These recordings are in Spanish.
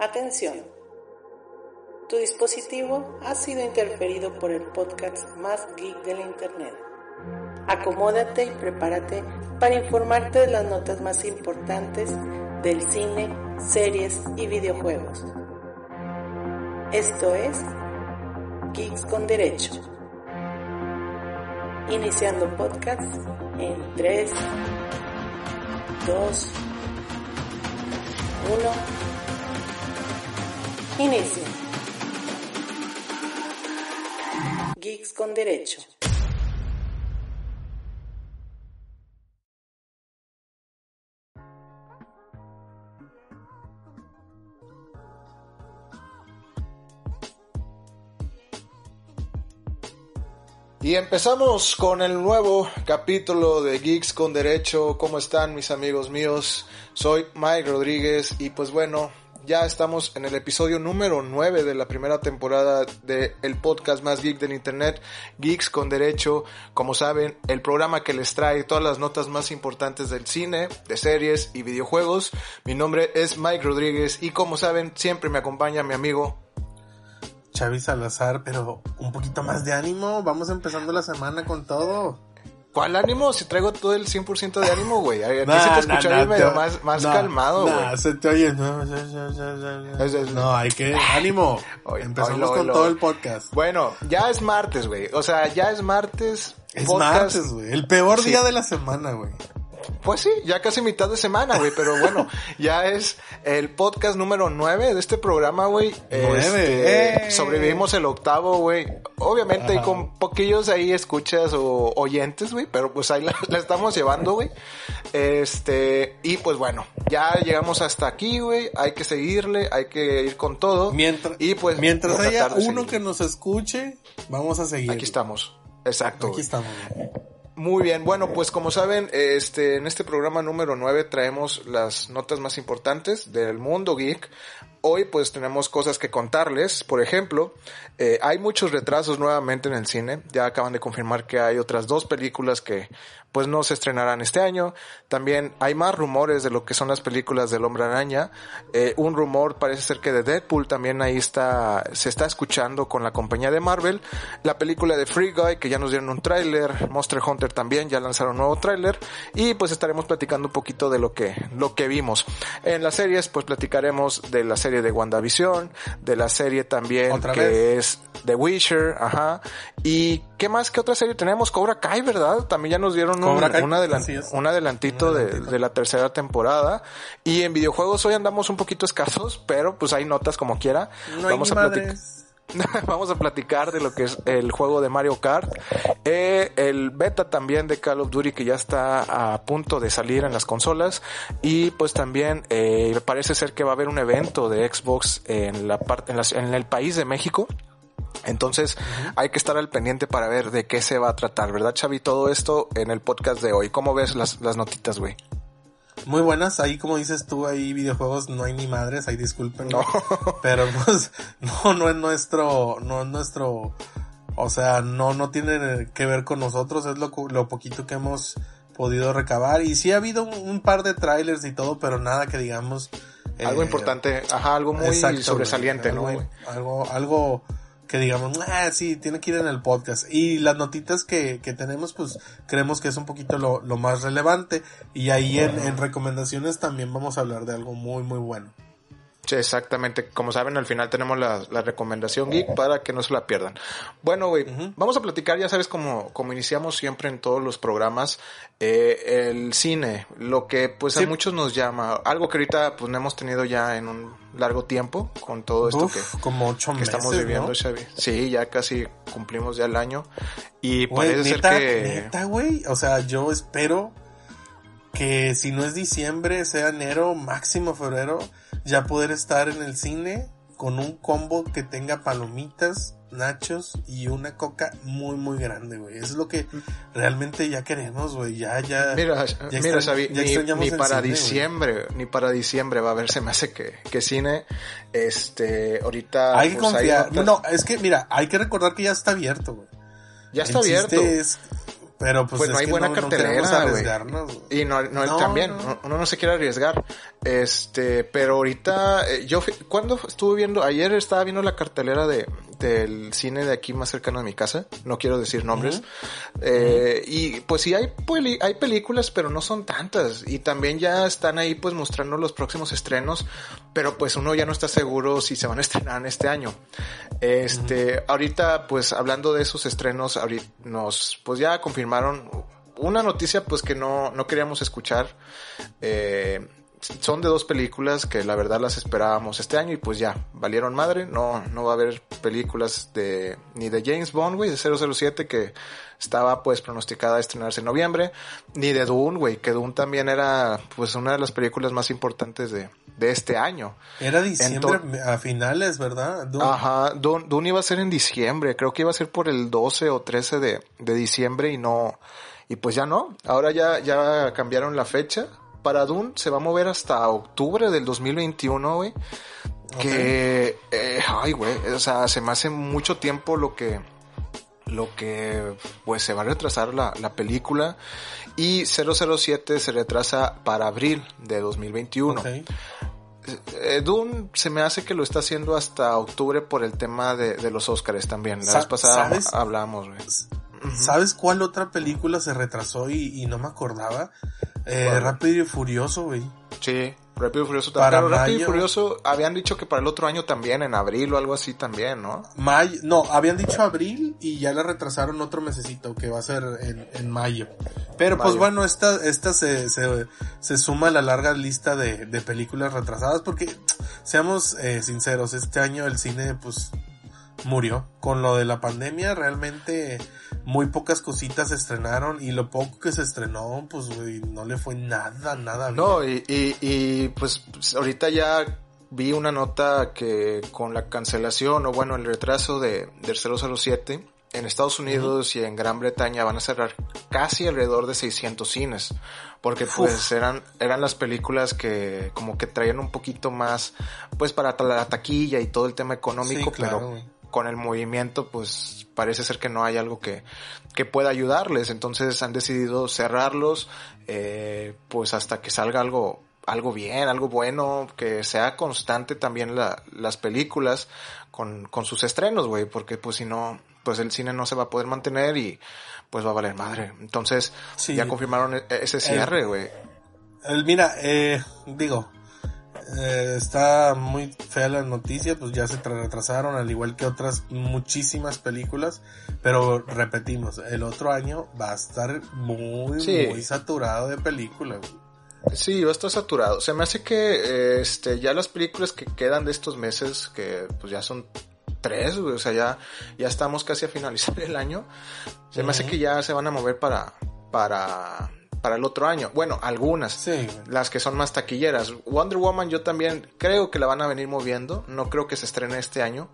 Atención. Tu dispositivo ha sido interferido por el podcast más geek del Internet. Acomódate y prepárate para informarte de las notas más importantes del cine, series y videojuegos. Esto es Geeks con Derecho. Iniciando podcast en 3, 2, 1. Inicio. Geeks con Derecho. Y empezamos con el nuevo capítulo de Geeks con Derecho. ¿Cómo están mis amigos míos? Soy Mike Rodríguez y pues bueno, ya estamos en el episodio número 9 de la primera temporada del el podcast más geek del internet, Geeks con Derecho. Como saben, el programa que les trae todas las notas más importantes del cine, de series y videojuegos. Mi nombre es Mike Rodríguez y como saben, siempre me acompaña mi amigo Xavi Salazar, pero un poquito más de ánimo. Vamos empezando la semana con todo. ¿Cuál ánimo? Si traigo todo el 100% de ánimo, güey. Aquí nah, se te escucha nah, medio más, más calmado, güey. se te oye. No, no hay que. ¡Ánimo! Empezamos con todo el podcast. Bueno, ya es martes, güey. O sea, ya es martes. Es podcast. martes, güey. El peor sí. día de la semana, güey. Pues sí, ya casi mitad de semana, güey, pero bueno, ya es el podcast número 9 de este programa, güey. Este, eh. Sobrevivimos el octavo, güey. Obviamente Ajá. con poquillos ahí escuchas o oyentes, güey, pero pues ahí la, la estamos llevando, güey. Este, y pues bueno, ya llegamos hasta aquí, güey. Hay que seguirle, hay que ir con todo. Mientras, y pues, mientras haya uno que nos escuche, vamos a seguir. Aquí estamos. Exacto. Aquí estamos. Güey. Muy bien, bueno, pues como saben, este, en este programa número 9 traemos las notas más importantes del mundo geek. Hoy pues tenemos cosas que contarles, por ejemplo, eh, hay muchos retrasos nuevamente en el cine, ya acaban de confirmar que hay otras dos películas que pues no se estrenarán este año. También hay más rumores de lo que son las películas del Hombre Araña. Eh, un rumor parece ser que de Deadpool también ahí está, se está escuchando con la compañía de Marvel. La película de Free Guy, que ya nos dieron un tráiler. Monster Hunter también ya lanzaron un nuevo tráiler. Y pues estaremos platicando un poquito de lo que, lo que vimos. En las series, pues platicaremos de la serie de WandaVision, de la serie también ¿Otra que vez? es The Witcher, ajá. Y qué más que otra serie tenemos? Cobra Kai, ¿verdad? También ya nos dieron un, un, adelant un, adelantito, de, de, la tercera temporada. Y en videojuegos hoy andamos un poquito escasos, pero pues hay notas como quiera. No Vamos a platicar. Vamos a platicar de lo que es el juego de Mario Kart, eh, el beta también de Call of Duty que ya está a punto de salir en las consolas y pues también eh, parece ser que va a haber un evento de Xbox en la parte en, la, en el país de México entonces uh -huh. hay que estar al pendiente para ver de qué se va a tratar, ¿verdad, Xavi? Todo esto en el podcast de hoy. ¿Cómo ves las, las notitas, güey? Muy buenas, ahí como dices tú, ahí videojuegos no hay ni madres, ahí disculpen. No. Pero pues, no, no es nuestro, no es nuestro, o sea, no, no tiene que ver con nosotros, es lo, lo poquito que hemos podido recabar. Y sí ha habido un, un par de trailers y todo, pero nada que digamos. Algo eh, importante, ajá, algo muy sobresaliente, algo, ¿no? Algo, algo, que digamos, ah, sí, tiene que ir en el podcast. Y las notitas que, que tenemos, pues creemos que es un poquito lo, lo más relevante. Y ahí en, en, recomendaciones también vamos a hablar de algo muy, muy bueno. Sí, exactamente. Como saben, al final tenemos la, la recomendación geek para que no se la pierdan. Bueno, güey, uh -huh. vamos a platicar, ya sabes, como, como iniciamos siempre en todos los programas, eh, el cine, lo que pues sí. a muchos nos llama, algo que ahorita pues no hemos tenido ya en un largo tiempo con todo esto Uf, que, como ocho que meses, estamos viviendo, ¿no? Xavi. Sí, ya casi cumplimos ya el año y Wey, parece neta, ser que... Neta, güey, o sea, yo espero que si no es diciembre, sea enero, máximo febrero, ya poder estar en el cine con un combo que tenga palomitas, nachos y una coca muy muy grande, güey. Es lo que realmente ya queremos, güey. Ya, ya. Mira, ya mira, extrañ Xavi, ya ni, ni para cine, diciembre, wey. ni para diciembre va a haber, se me hace que, que cine, este, ahorita. Hay que pues, confiar. Hay no, es que, mira, hay que recordar que ya está abierto, güey. Ya está El abierto. Es, pero pues, pues no hay buena no, cartelera, no güey. Y no, no, no, también, uno no se quiere arriesgar. Este, pero ahorita, eh, yo, cuando estuve viendo, ayer estaba viendo la cartelera de, del cine de aquí más cercano de mi casa, no quiero decir nombres, eh, y pues sí hay, hay películas, pero no son tantas, y también ya están ahí pues mostrando los próximos estrenos, pero pues uno ya no está seguro si se van a estrenar en este año. Este, ahorita pues hablando de esos estrenos, ahorita nos, pues ya confirmaron una noticia pues que no, no queríamos escuchar, eh, son de dos películas que la verdad las esperábamos este año y pues ya, valieron madre, no, no va a haber películas de, ni de James Bond, güey, de 007 que estaba pues pronosticada a estrenarse en noviembre, ni de Dune, güey, que Dune también era pues una de las películas más importantes de, de este año. Era diciembre a finales, ¿verdad? Ajá, Dune, Dune, iba a ser en diciembre, creo que iba a ser por el 12 o 13 de, de diciembre y no, y pues ya no, ahora ya, ya cambiaron la fecha, para Dune se va a mover hasta octubre del 2021, güey. Que, eh, ay, güey, o sea, se me hace mucho tiempo lo que, lo que, pues se va a retrasar la, la película. Y 007 se retrasa para abril de 2021. Okay. Eh, Dune se me hace que lo está haciendo hasta octubre por el tema de, de los Oscars también. La vez pasada ¿sabes? hablamos, güey. ¿Sabes cuál otra película se retrasó y, y no me acordaba? Eh, Rápido y Furioso, güey. Sí, Rápido y Furioso también. Para Pero Rápido y Furioso habían dicho que para el otro año también, en abril o algo así también, ¿no? Mayo, no, habían dicho abril y ya la retrasaron otro mesecito que va a ser en, en mayo. Pero pues bueno, esta, esta se, se, se, suma a la larga lista de, de películas retrasadas porque, seamos eh, sinceros, este año el cine pues murió. Con lo de la pandemia realmente muy pocas cositas se estrenaron y lo poco que se estrenó, pues, no le fue nada, nada. No, y, y, pues ahorita ya vi una nota que con la cancelación o bueno, el retraso de, del 007 en Estados Unidos y en Gran Bretaña van a cerrar casi alrededor de 600 cines. Porque pues eran, eran las películas que como que traían un poquito más, pues para la taquilla y todo el tema económico, pero con el movimiento, pues parece ser que no hay algo que, que pueda ayudarles. Entonces han decidido cerrarlos, eh, pues hasta que salga algo, algo bien, algo bueno, que sea constante también la, las películas con, con sus estrenos, güey, porque pues si no, pues el cine no se va a poder mantener y pues va a valer madre. Entonces, ya confirmaron e-, ese cierre, güey. mira, eh, digo, eh, está muy fea la noticia, pues ya se retrasaron, al igual que otras muchísimas películas, pero repetimos, el otro año va a estar muy, muy saturado de películas. Sí, va a estar saturado. Se me hace que este ya las películas que quedan de estos meses, que pues ya son tres, o sea, ya, ya estamos casi a finalizar el año, se me hace que ya se van a mover para, para para el otro año. Bueno, algunas. Sí. Las que son más taquilleras. Wonder Woman yo también creo que la van a venir moviendo. No creo que se estrene este año.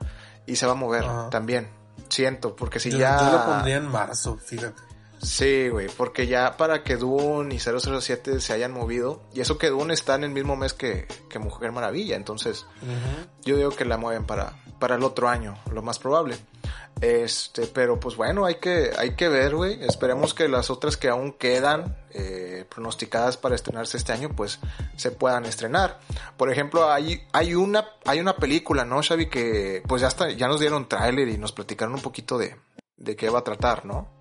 Y se va a mover también. Siento, porque si ya... Yo lo pondría en marzo, fíjate. Sí, güey, porque ya para que Dune y 007 se hayan movido, y eso que Dune está en el mismo mes que, que Mujer Maravilla, entonces yo digo que la mueven para, para el otro año, lo más probable. Este, pero pues bueno, hay que, hay que ver, güey. Esperemos que las otras que aún quedan eh, pronosticadas para estrenarse este año, pues se puedan estrenar. Por ejemplo, hay, hay una, hay una película, ¿no, Xavi? Que pues ya está, ya nos dieron tráiler y nos platicaron un poquito de, de qué va a tratar, ¿no?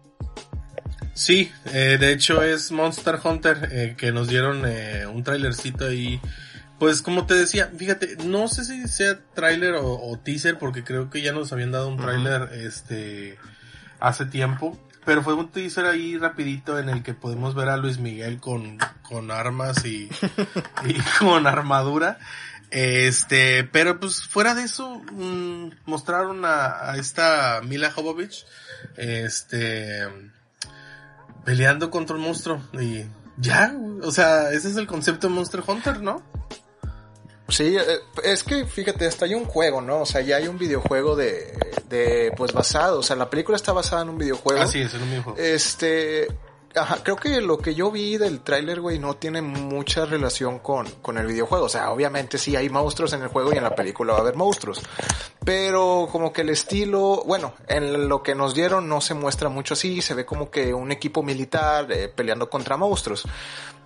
Sí, eh, de hecho es Monster Hunter, eh, que nos dieron eh, un trailercito ahí pues como te decía, fíjate, no sé si sea tráiler o, teaser, porque creo que ya nos habían dado un tráiler, este, hace tiempo. Pero fue un teaser ahí rapidito en el que podemos ver a Luis Miguel con, con armas y, y con armadura. Este, pero pues fuera de eso, mmm, mostraron a, a, esta Mila Jovovich, este, peleando contra un monstruo y ya, o sea, ese es el concepto de Monster Hunter, ¿no? Sí, eh, es que fíjate, hasta hay un juego, ¿no? O sea, ya hay un videojuego de, de, pues basado, o sea, la película está basada en un videojuego. Ah, sí, es en un videojuego. Este, ajá, creo que lo que yo vi del tráiler, güey, no tiene mucha relación con, con el videojuego. O sea, obviamente sí hay monstruos en el juego y en la película va a haber monstruos. Pero como que el estilo, bueno, en lo que nos dieron no se muestra mucho así, se ve como que un equipo militar eh, peleando contra monstruos.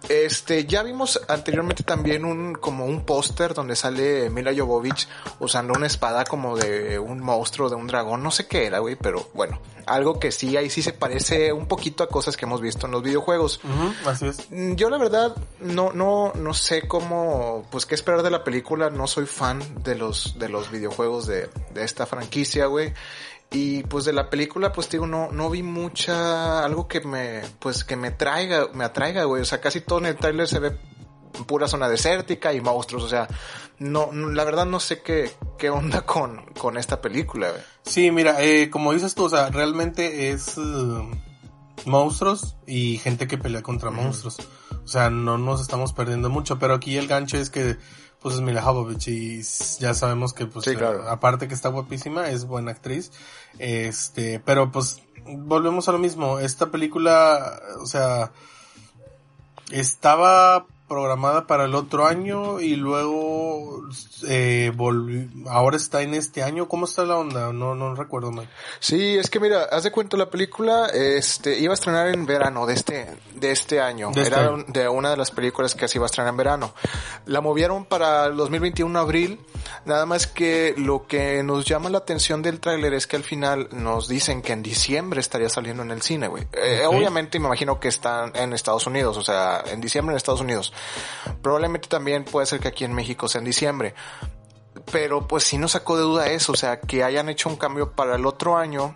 Este, ya vimos anteriormente también un, como un póster donde sale Mila Jovovich usando una espada como de un monstruo, de un dragón, no sé qué era, güey, pero bueno, algo que sí, ahí sí se parece un poquito a cosas que hemos visto en los videojuegos. así es. Mm, yo la verdad no, no, no sé cómo, pues qué esperar de la película, no soy fan de los, de los videojuegos de, de esta franquicia, güey. Y pues de la película, pues digo, no, no vi mucha, algo que me, pues que me traiga, me atraiga, güey. O sea, casi todo en el trailer se ve pura zona desértica y monstruos. O sea, no, la verdad no sé qué, qué onda con, con esta película, güey. Sí, mira, eh, como dices tú, o sea, realmente es uh, monstruos y gente que pelea contra monstruos. O sea, no nos estamos perdiendo mucho, pero aquí el gancho es que pues es Mila Jovovich y ya sabemos que pues aparte que está guapísima, es buena actriz. Este, pero pues volvemos a lo mismo, esta película, o sea, estaba programada para el otro año y luego eh, ahora está en este año. ¿Cómo está la onda? No, no recuerdo mal. Sí, es que mira, haz de cuenta la película, este, iba a estrenar en verano de este, de este año. De Era este de una de las películas que se iba a estrenar en verano. La movieron para el 2021 abril. Nada más que lo que nos llama la atención del tráiler es que al final nos dicen que en diciembre estaría saliendo en el cine, güey. Eh, obviamente me imagino que están en Estados Unidos, o sea, en diciembre en Estados Unidos. Probablemente también puede ser que aquí en México sea en diciembre. Pero pues sí nos sacó de duda eso, o sea, que hayan hecho un cambio para el otro año,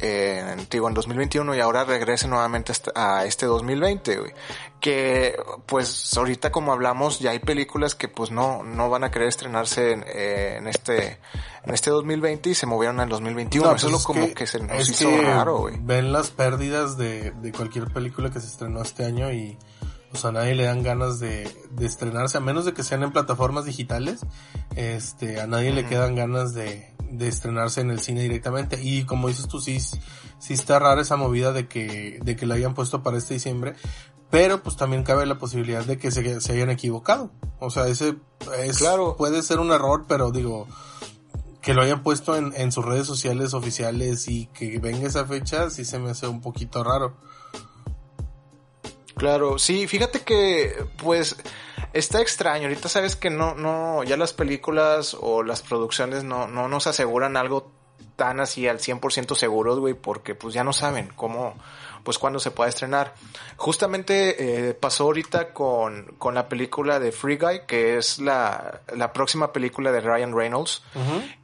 eh, digo, en 2021 y ahora regrese nuevamente a este 2020, güey. Que pues ahorita como hablamos ya hay películas que pues no, no van a querer estrenarse en, eh, este en este 2020 y se movieron al 2021. Eso pues es lo como que, se nos hizo raro, güey. Ven las pérdidas de, de cualquier película que se estrenó este año y pues a nadie le dan ganas de, de, estrenarse, a menos de que sean en plataformas digitales, este, a nadie le quedan ganas de, de estrenarse en el cine directamente. Y como dices tú, sí, sí está rara esa movida de que, de que la hayan puesto para este diciembre, pero pues también cabe la posibilidad de que se, se hayan equivocado. O sea, ese es, claro. puede ser un error, pero digo, que lo hayan puesto en, en sus redes sociales oficiales y que venga esa fecha, sí se me hace un poquito raro. Claro, sí, fíjate que, pues, está extraño. Ahorita sabes que no, no, ya las películas o las producciones no, no nos aseguran algo tan así al 100% seguros, güey, porque pues ya no saben cómo, pues cuándo se puede estrenar. Justamente eh, pasó ahorita con, con la película de Free Guy, que es la, la próxima película de Ryan Reynolds,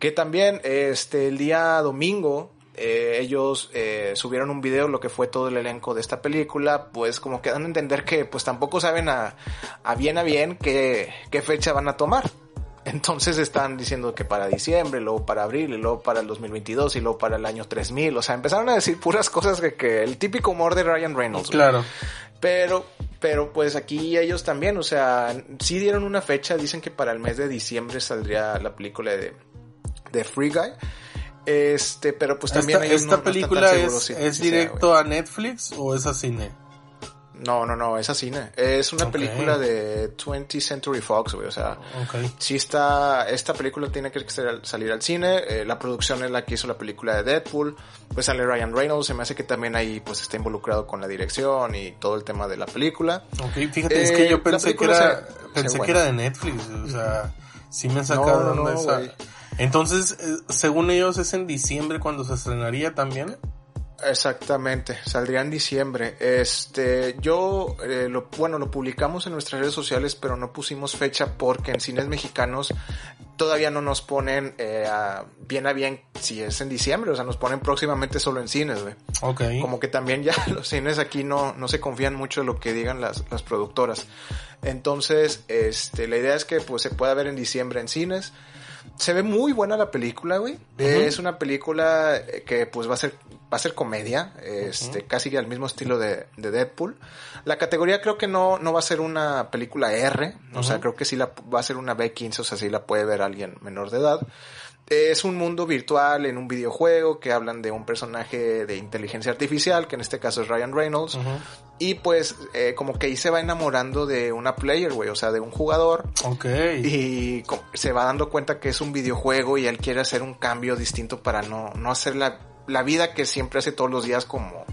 que también este el día domingo eh, ellos eh, subieron un video, lo que fue todo el elenco de esta película, pues como que dan a entender que pues tampoco saben a, a bien a bien qué, qué fecha van a tomar. Entonces están diciendo que para diciembre, luego para abril, y luego para el 2022, y luego para el año 3000. O sea, empezaron a decir puras cosas que, que el típico humor de Ryan Reynolds. Claro. Pero, pero pues aquí ellos también, o sea, sí dieron una fecha, dicen que para el mes de diciembre saldría la película de, de Free Guy. Este, pero pues también esta, esta película es, es directo a Netflix o es a cine. No, no, no, es a cine. Es una película de 20th Century Fox, güey. O sea, si está, esta película tiene que salir al cine. Eh, la producción es la que hizo la película de Deadpool. Pues sale Ryan Reynolds. Se me hace que también ahí pues está involucrado con la dirección y todo el tema de la película. Ok, fíjate, es que yo eh, pensé que era, pensé que era de Netflix. O sea, sí me sacaron no, esa. Entonces, eh, según ellos, es en diciembre cuando se estrenaría también. Exactamente, saldría en diciembre. Este, yo, eh, lo, bueno, lo publicamos en nuestras redes sociales, pero no pusimos fecha porque en cines mexicanos todavía no nos ponen eh, bien a bien si es en diciembre, o sea, nos ponen próximamente solo en cines, güey. Ok. Como que también ya los cines aquí no, no se confían mucho en lo que digan las, las productoras. Entonces, este, la idea es que pues se pueda ver en diciembre en cines se ve muy buena la película, güey. Es una película que pues va a ser va a ser comedia, este casi al mismo estilo de, de, Deadpool. La categoría creo que no no va a ser una película R, o sea, creo que sí la va a ser una B15, o sea, sí la puede ver alguien menor de edad. Es un mundo virtual en un videojuego que hablan de un personaje de inteligencia artificial, que en este caso es Ryan Reynolds. Y pues eh, como que ahí se va enamorando de una player, güey, o sea, de un jugador. Ok. Y se va dando cuenta que es un videojuego y él quiere hacer un cambio distinto para no, no hacer la, la vida que siempre hace todos los días como,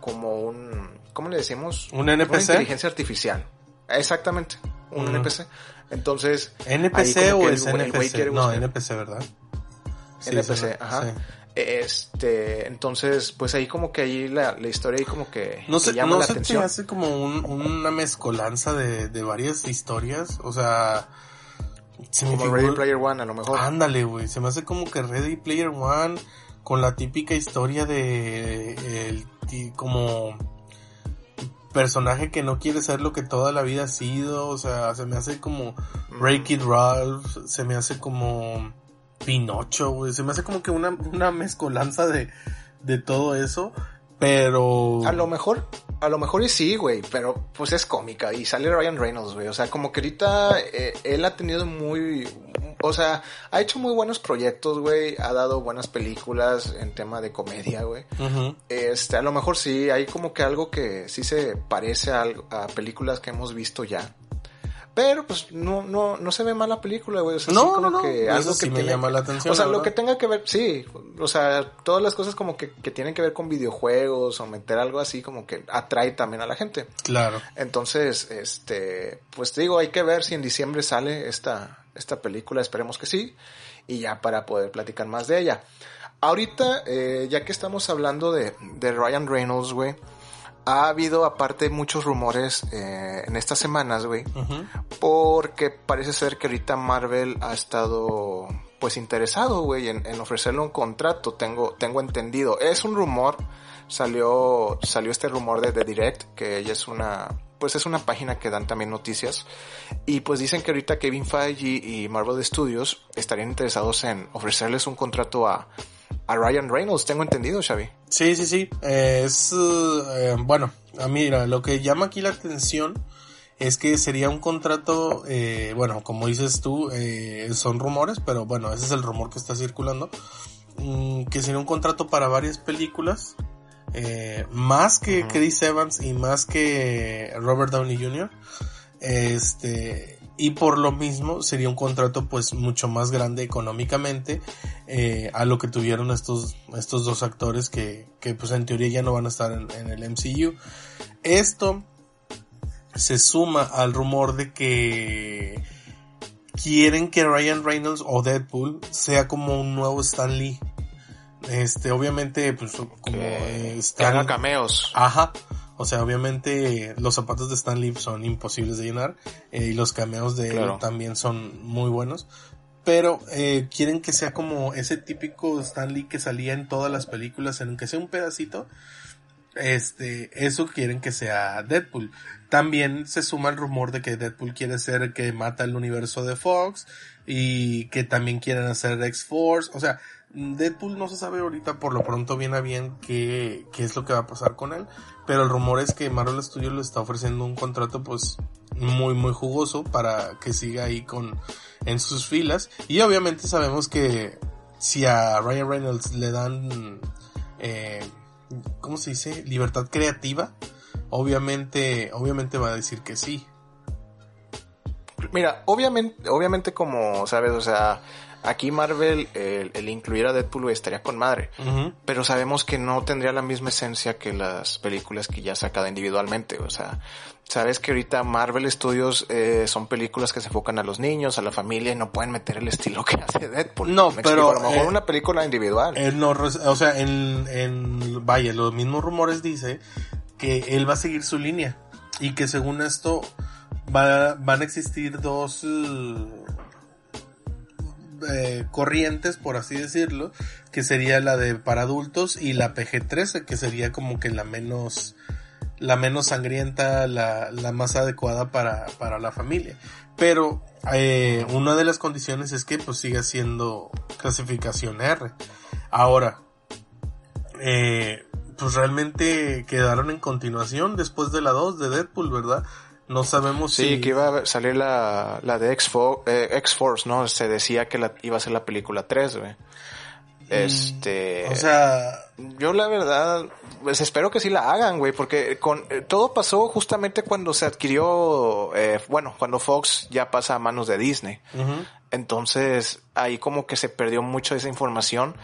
como un, ¿cómo le decimos? Un NPC. Una inteligencia artificial. Exactamente, un NPC. Entonces. ¿NPC o es NPC? no, NPC, ¿verdad? NPC, ajá. Este, entonces, pues ahí como que ahí la, la historia ahí como que, no sé, llama no la se atención. Te hace como un, una mezcolanza de, de varias historias, o sea, se como me Ready Player One a lo mejor. Ándale, güey, se me hace como que Ready Player One con la típica historia de el, como personaje que no quiere ser lo que toda la vida ha sido, o sea, se me hace como Break It Ralph, se me hace como Pinocho, güey. Se me hace como que una, una mezcolanza de, de todo eso. Pero. A lo mejor, a lo mejor y sí, güey, pero pues es cómica y sale Ryan Reynolds, güey. O sea, como que ahorita eh, él ha tenido muy. O sea, ha hecho muy buenos proyectos, güey. Ha dado buenas películas en tema de comedia, güey. Este, a lo mejor sí, hay como que algo que sí se parece a, a películas que hemos visto ya. Pero pues no, no, no se ve mal la película, güey. O sea, no, no, no, que algo que me llama la atención. O sea, lo que tenga que ver, sí. O sea, todas las cosas como que, que tienen que ver con videojuegos o meter algo así como que atrae también a la gente. Claro. Entonces, este, pues te digo, hay que ver si en diciembre sale esta, esta película, esperemos que sí. Y ya para poder platicar más de ella. Ahorita, eh, ya que estamos hablando de, de Ryan Reynolds, güey ha habido aparte muchos rumores eh, en estas semanas, güey, porque parece ser que ahorita Marvel ha estado pues interesado, güey, en, ofrecerle un contrato, tengo, tengo entendido. Es un rumor, salió, salió este rumor de The Direct, que ella es una, pues es una página que dan también noticias, y pues dicen que ahorita Kevin Feige y Marvel Studios estarían interesados en ofrecerles un contrato a, a Ryan Reynolds, tengo entendido, Xavi. Sí, sí, sí. es, eh, bueno, mira, lo que llama aquí la atención es que sería un contrato, eh, bueno, como dices tú, eh, son rumores, pero bueno, ese es el rumor que está circulando, mm, que sería un contrato para varias películas, más que Chris Evans y más que Robert Downey Jr. Este, y por lo mismo sería un contrato pues mucho más grande económicamente eh, a lo que tuvieron estos estos dos actores que, que pues en teoría ya no van a estar en, en, el MCU esto se suma al rumor de que quieren que Ryan Reynolds o Deadpool sea como un nuevo Stan Lee. Este obviamente pues como que, haga cameos. Ajá o sea, obviamente los zapatos de Stan Lee son imposibles de llenar eh, y los cameos de él también son muy buenos. Pero eh, quieren que sea como ese típico Stan Lee que salía en todas las películas, en que sea un pedacito. Este, eso quieren que sea Deadpool. También se suma el rumor de que Deadpool quiere ser que mata el universo de Fox y que también quieren hacer X-Force. O sea, Deadpool no se sabe ahorita por lo pronto bien a bien qué, qué es lo que va a pasar con él, pero el rumor es que Marvel Studios le está ofreciendo un contrato pues muy muy jugoso para que siga ahí con en sus filas y obviamente sabemos que si a Ryan Reynolds le dan eh, ¿cómo se dice? libertad creativa, obviamente obviamente va a decir que sí. Mira, obviamente obviamente como sabes, o sea, Aquí Marvel, el, incluir a Deadpool estaría con madre. Pero sabemos que no tendría la misma esencia que las películas que ya sacado individualmente. O sea, sabes que ahorita Marvel Studios eh, son películas que se enfocan a los niños, a la familia y no pueden meter el estilo que hace Deadpool. No, pero. A lo mejor eh, una película individual. no, o sea, en, en, vaya, los mismos rumores dice que él va a seguir su línea y que según esto va, van a existir dos eh, corrientes, por así decirlo, que sería la de para adultos y la PG-13, que sería como que la menos, la menos sangrienta, la, la más adecuada para, para la familia. Pero eh, una de las condiciones es que pues siga siendo clasificación R. Ahora, eh, pues realmente quedaron en continuación después de la 2 de Deadpool, ¿verdad? No sabemos sí, si... que iba a salir la, la de eh, X-Force, ¿no? Se decía que la, iba a ser la película 3, güey. Este. O sea. Yo la verdad, pues espero que sí la hagan, güey, porque con eh, todo pasó justamente cuando se adquirió, eh, bueno, cuando Fox ya pasa a manos de Disney. Entonces, ahí como que se perdió mucho esa información.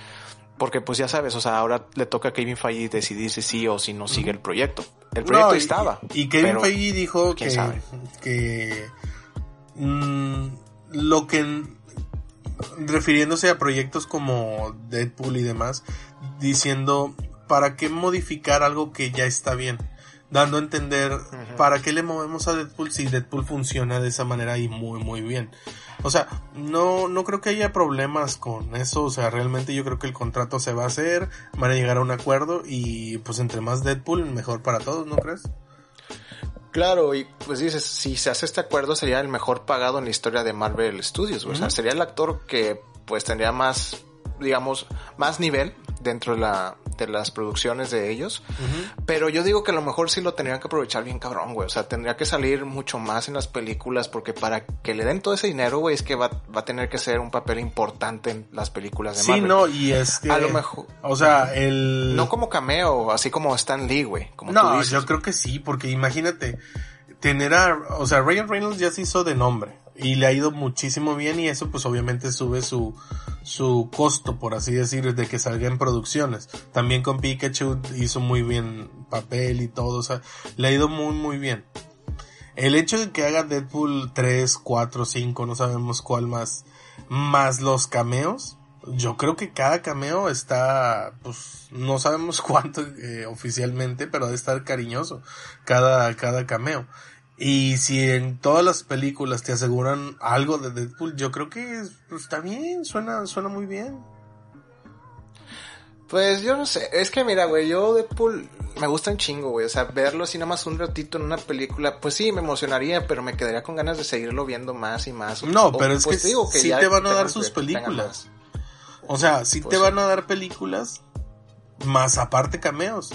Porque pues ya sabes, o sea, ahora le toca a Kevin Feige decidir si sí o si no sigue el proyecto. El proyecto estaba. Y, Kevin Feige dijo que, que mm, lo que refiriéndose a proyectos como Deadpool y demás, diciendo, ¿para qué modificar algo que ya está bien? Dando a entender, ¿para qué le movemos a Deadpool si Deadpool funciona de esa manera y muy, muy bien? O sea, no, no creo que haya problemas con eso, o sea, realmente yo creo que el contrato se va a hacer, van a llegar a un acuerdo y pues entre más Deadpool, mejor para todos, ¿no crees? Claro, y pues dices, si se hace este acuerdo sería el mejor pagado en la historia de Marvel Studios, o sea, sería el actor que pues tendría más, digamos, más nivel dentro de, la, de las producciones de ellos. Pero yo digo que a lo mejor sí lo tendrían que aprovechar bien cabrón, güey. O sea, tendría que salir mucho más en las películas porque para que le den todo ese dinero, güey, es que va, va a tener que ser un papel importante en las películas de Marvel. Sí, no, y es que... A lo mejor... O sea, el... No como cameo, así como Stan Lee, güey. Como no, yo creo que sí, porque imagínate, tener a... O sea, Ryan Reynolds ya se hizo de nombre y le ha ido muchísimo bien y eso pues obviamente sube su, su costo, por así decir, de que salga en producciones. También con Pikachu hizo muy bien papel y todo, o sea, le ha ido muy muy bien. El hecho de que haga Deadpool 3, 4, 5, no sabemos cuál más, más los cameos, yo creo que cada cameo está, pues, no sabemos cuánto eh, oficialmente, pero debe estar cariñoso cada, cada cameo. Y si en todas las películas te aseguran algo de Deadpool, yo creo que pues, está bien, suena, suena muy bien. Pues yo no sé, es que mira, güey, yo Deadpool me gusta un chingo, güey, o sea, verlo así nada más un ratito en una película, pues sí, me emocionaría, pero me quedaría con ganas de seguirlo viendo más y más. No, pero es pues que, digo que sí te van a dar sus películas. O sea, sí pues te van a dar películas, más aparte cameos.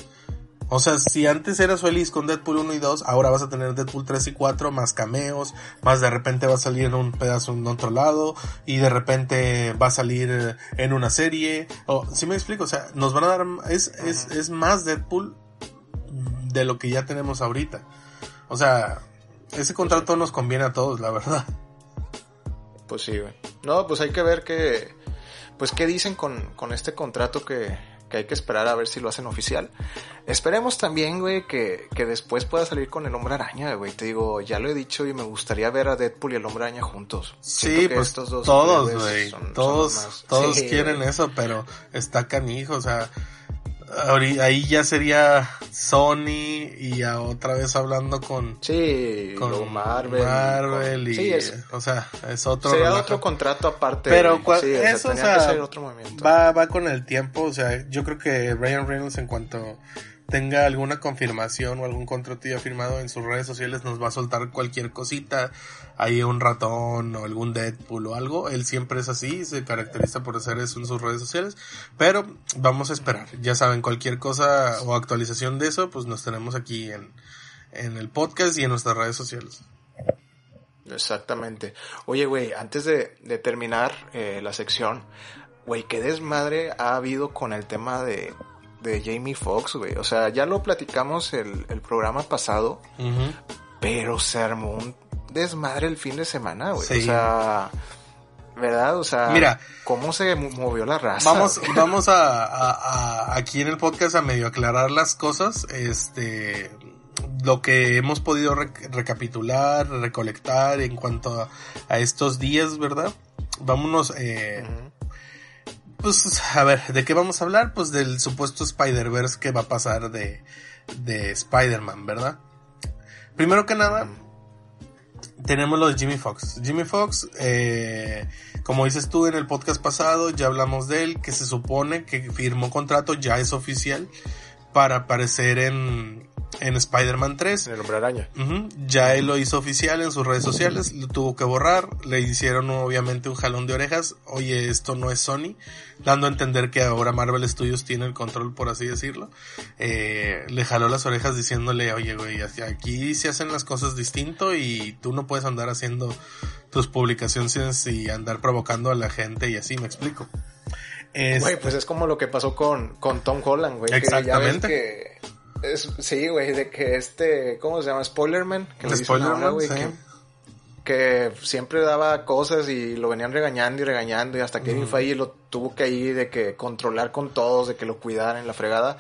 O sea, si antes eras feliz con Deadpool 1 y 2, ahora vas a tener Deadpool 3 y 4, más cameos, más de repente va a salir en un pedazo en otro lado, y de repente va a salir en una serie. O, si me explico, o sea, nos van a dar, es, es, es más Deadpool de lo que ya tenemos ahorita. O sea, ese contrato nos conviene a todos, la verdad. Pues sí, güey. No, pues hay que ver qué, pues qué dicen con, con este contrato que, que hay que esperar a ver si lo hacen oficial. Esperemos también, güey, que, que después pueda salir con el Hombre Araña, güey. Te digo, ya lo he dicho y me gustaría ver a Deadpool y el Hombre Araña juntos. Sí, pues estos dos todos, güey. Todos, todos quieren eso, pero está canijo, o sea, ahí ya sería Sony y otra vez hablando con sí con Marvel, Marvel y, sí, o sea es otro sería otro contrato aparte pero eso o sea, va va con el tiempo o sea yo creo que Ryan Reynolds en cuanto tenga alguna confirmación o algún contrato ya firmado en sus redes sociales nos va a soltar cualquier cosita, ahí un ratón o algún Deadpool o algo, él siempre es así, se caracteriza por hacer eso en sus redes sociales, pero vamos a esperar, ya saben, cualquier cosa o actualización de eso, pues nos tenemos aquí en, en el podcast y en nuestras redes sociales. Exactamente. Oye, güey, antes de, terminar eh, la sección, güey, qué desmadre ha habido con el tema de, de Jamie Foxx, güey. O sea, ya lo platicamos el, el programa pasado, pero se armó un desmadre el fin de semana, güey. O sea, ¿verdad? O sea, Mira, ¿cómo se movió la raza? Vamos, vamos a, a, aquí en el podcast a medio aclarar las cosas. Este, lo que hemos podido recapitular, recolectar en cuanto a, estos días, ¿verdad? Vámonos, eh, pues, a ver, ¿de qué vamos a hablar? Pues del supuesto Spider-Verse que va a pasar de, de Spider-Man, ¿verdad? Primero que nada, tenemos lo de Jimmy Fox. Jimmy Fox, eh, como dices tú en el podcast pasado, ya hablamos de él, que se supone que firmó contrato, ya es oficial, para aparecer en, en Spider-Man 3. En el Hombre Araña. Ya él lo hizo oficial en sus redes sociales, lo tuvo que borrar, le hicieron obviamente un jalón de orejas, oye, esto no es Sony, dando a entender que ahora Marvel Studios tiene el control, por así decirlo. Eh, le jaló las orejas diciéndole, oye, güey, aquí se hacen las cosas distinto y tú no puedes andar haciendo tus publicaciones y andar provocando a la gente y así, me explico. Güey, pues es como lo que pasó con, con Tom Holland, güey. Exactamente. Que es, sí, güey, de que este, ¿cómo se llama? Spoilerman. Que Spoilerman, güey, que, siempre daba cosas y lo venían regañando y regañando y hasta que Kevin Feige lo tuvo que ir de que controlar con todos, de que lo cuidaran en la fregada.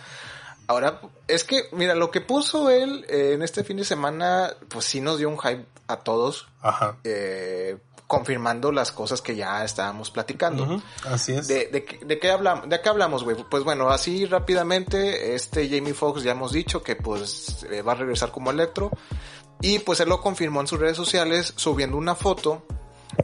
Ahora, es que, mira, lo que puso él eh, en este fin de semana, pues sí nos dio un hype a todos. Ajá. Eh, confirmando las cosas que ya estábamos platicando. así es. De, de, de, qué hablamos, de qué hablamos, güey. Pues bueno, así rápidamente, este Jamie Foxx ya hemos dicho que pues eh, va a regresar como Electro. Y pues él lo confirmó en sus redes sociales subiendo una foto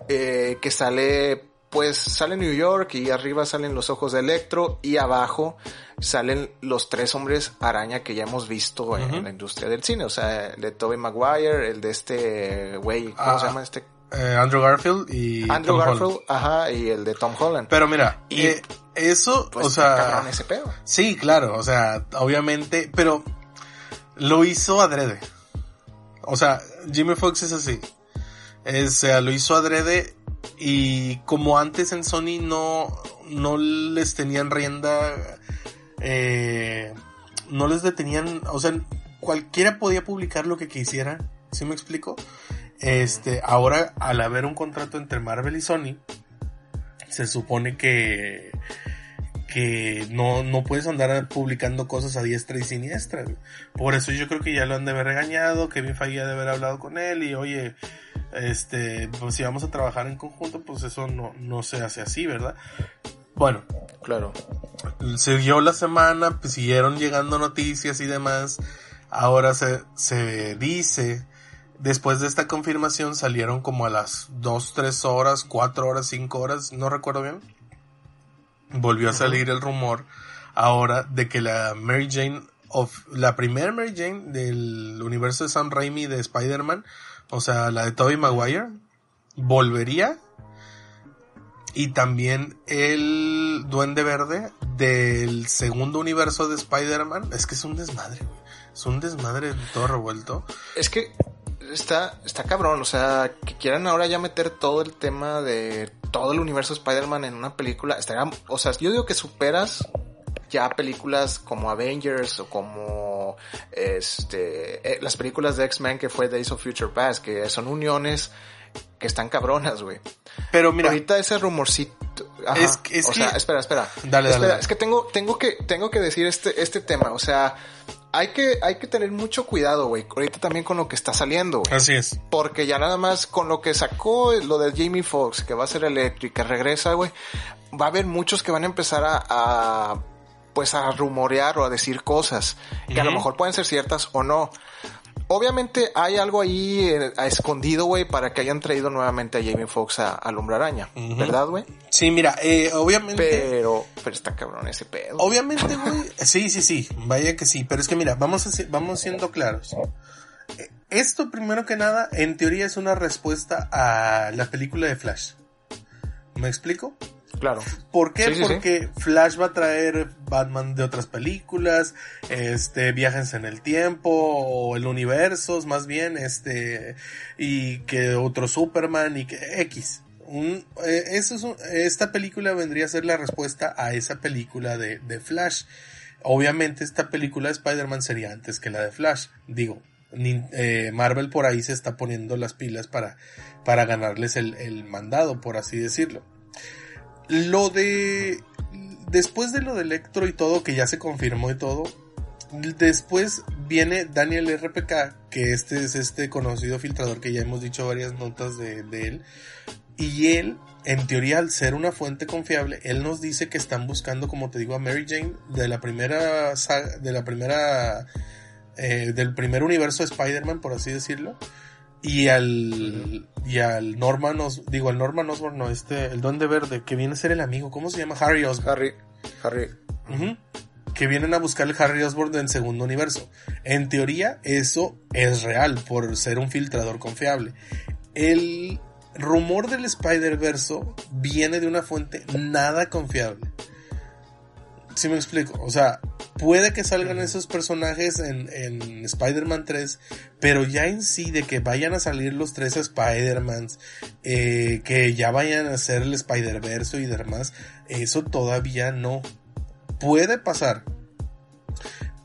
eh, que sale, pues sale New York y arriba salen los ojos de Electro y abajo salen los tres hombres araña que ya hemos visto en, la industria del cine. O sea, el de Tobey Maguire, el de este güey, ¿cómo se ah, llama este? Eh, Andrew Garfield y Andrew Garfield, ajá, y el de Tom Holland. Pero mira, y eh, eso, pues, o sea, ese pedo. Sí, claro, o sea, obviamente, pero lo hizo adrede. O sea, Jimmy Fox es así. o sea, lo hizo adrede y como antes en Sony no, no les tenían rienda, eh, no les detenían, o sea, cualquiera podía publicar lo que quisiera, ¿sí me explico? Este, ahora al haber un contrato entre Marvel y Sony, se supone que que no, no puedes andar publicando cosas a diestra y siniestra. Por eso yo creo que ya lo han de haber regañado, Kevin Feige ha de haber hablado con él y oye, este, pues si vamos a trabajar en conjunto, pues eso no, no se hace así, ¿verdad? Bueno, claro. Siguió la semana, pues siguieron llegando noticias y demás. Ahora se, se dice Después de esta confirmación salieron como a las 2, 3 horas, 4 horas, 5 horas, no recuerdo bien. Volvió a salir el rumor ahora de que la Mary Jane of, la primera Mary Jane del universo de Sam Raimi de Spider-Man, o sea, la de Tobey Maguire, volvería. Y también el Duende Verde del segundo universo de Spider-Man. Es que es un desmadre, Es un desmadre todo revuelto. Es que está, está cabrón, o sea, que quieran ahora ya meter todo el tema de todo el universo Spider-Man en una película, estaría, o sea, yo digo que superas ya películas como Avengers o como este eh, las películas de X-Men que fue Days of Future Past, que son uniones que están cabronas, güey. Pero mira, ahorita ese rumorcito, es, es o sea, espera, espera. Dale, espera, es que tengo tengo que tengo que decir este este tema, o sea, hay que, hay que tener mucho cuidado, güey. Ahorita también con lo que está saliendo, güey. Así es. Porque ya nada más con lo que sacó lo de Jamie Foxx, que va a ser eléctrico, que regresa, güey, va a haber muchos que van a empezar a, pues a rumorear o a decir cosas que a lo mejor pueden ser ciertas o no. Obviamente hay algo ahí eh, escondido, güey, para que hayan traído nuevamente a Jamie Foxx a, Hombre Araña, ¿verdad, güey? Sí, mira, eh, obviamente... Pero, pero está cabrón ese pedo. Obviamente, güey, sí, sí, sí, vaya que sí, pero es que mira, vamos, a, vamos siendo claros. Eh, esto, primero que nada, en teoría es una respuesta a la película de Flash. ¿Me explico? Claro. ¿Por qué? Porque Flash va a traer Batman de otras películas, este, viajes en el tiempo, o el universo, más bien, este, y que otro Superman y que X. Un, eh, eso es esta película vendría a ser la respuesta a esa película de, de Flash. Obviamente esta película de Spider-Man sería antes que la de Flash. Digo, eh, Marvel por ahí se está poniendo las pilas para, para ganarles el, el mandado, por así decirlo. Lo de... Después de lo de Electro y todo, que ya se confirmó y todo, después viene Daniel RPK, que este es este conocido filtrador que ya hemos dicho varias notas de, él. Y él, en teoría, al ser una fuente confiable, él nos dice que están buscando, como te digo, a Mary Jane de la primera saga, de la primera, eh, del primer universo de Spider-Man, por así decirlo y al y al Norman Os, digo al Norman Osborn no este el Duende Verde que viene a ser el amigo cómo se llama Harry Osborn Harry Harry que vienen a buscar el Harry Osborn del segundo universo. En teoría, eso es real por ser un filtrador confiable. El rumor del Spider-Verse viene de una fuente nada confiable. Si me explico, o sea, puede que salgan esos personajes en, en Spider-Man 3, pero ya en sí de que vayan a salir los tres Spider-Mans, eh, que ya vayan a ser el Spider-Verse y demás, eso todavía no. Puede pasar,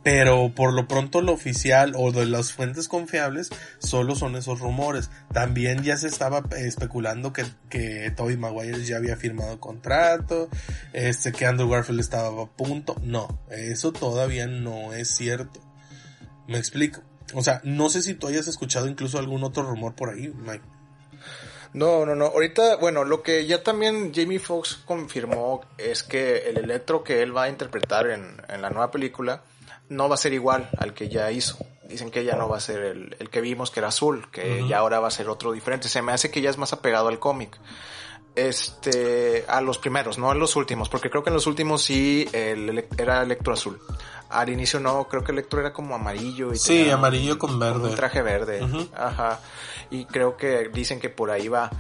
pero por lo pronto lo oficial o de las fuentes confiables solo son esos rumores. También ya se estaba especulando que, que Tobey Maguire ya había firmado contrato, este que Andrew Garfield estaba a punto. No, eso todavía no es cierto. Me explico. O sea, no sé si tú hayas escuchado incluso algún otro rumor por ahí, Mike. No, no, no. Ahorita, bueno, lo que ya también Jamie Foxx confirmó es que el electro que él va a interpretar en, en la nueva película no va a ser igual al que ya hizo. Dicen que ya no va a ser el, el que vimos que era azul, que ya ahora va a ser otro diferente. Se me hace que ya es más apegado al cómic. Este, a los primeros, no a los últimos, porque creo que en los últimos sí el, era Electro azul. Al inicio no, creo que Electro era como amarillo. Y sí, amarillo con verde. Un traje verde. Ajá. Y creo que dicen que por ahí va.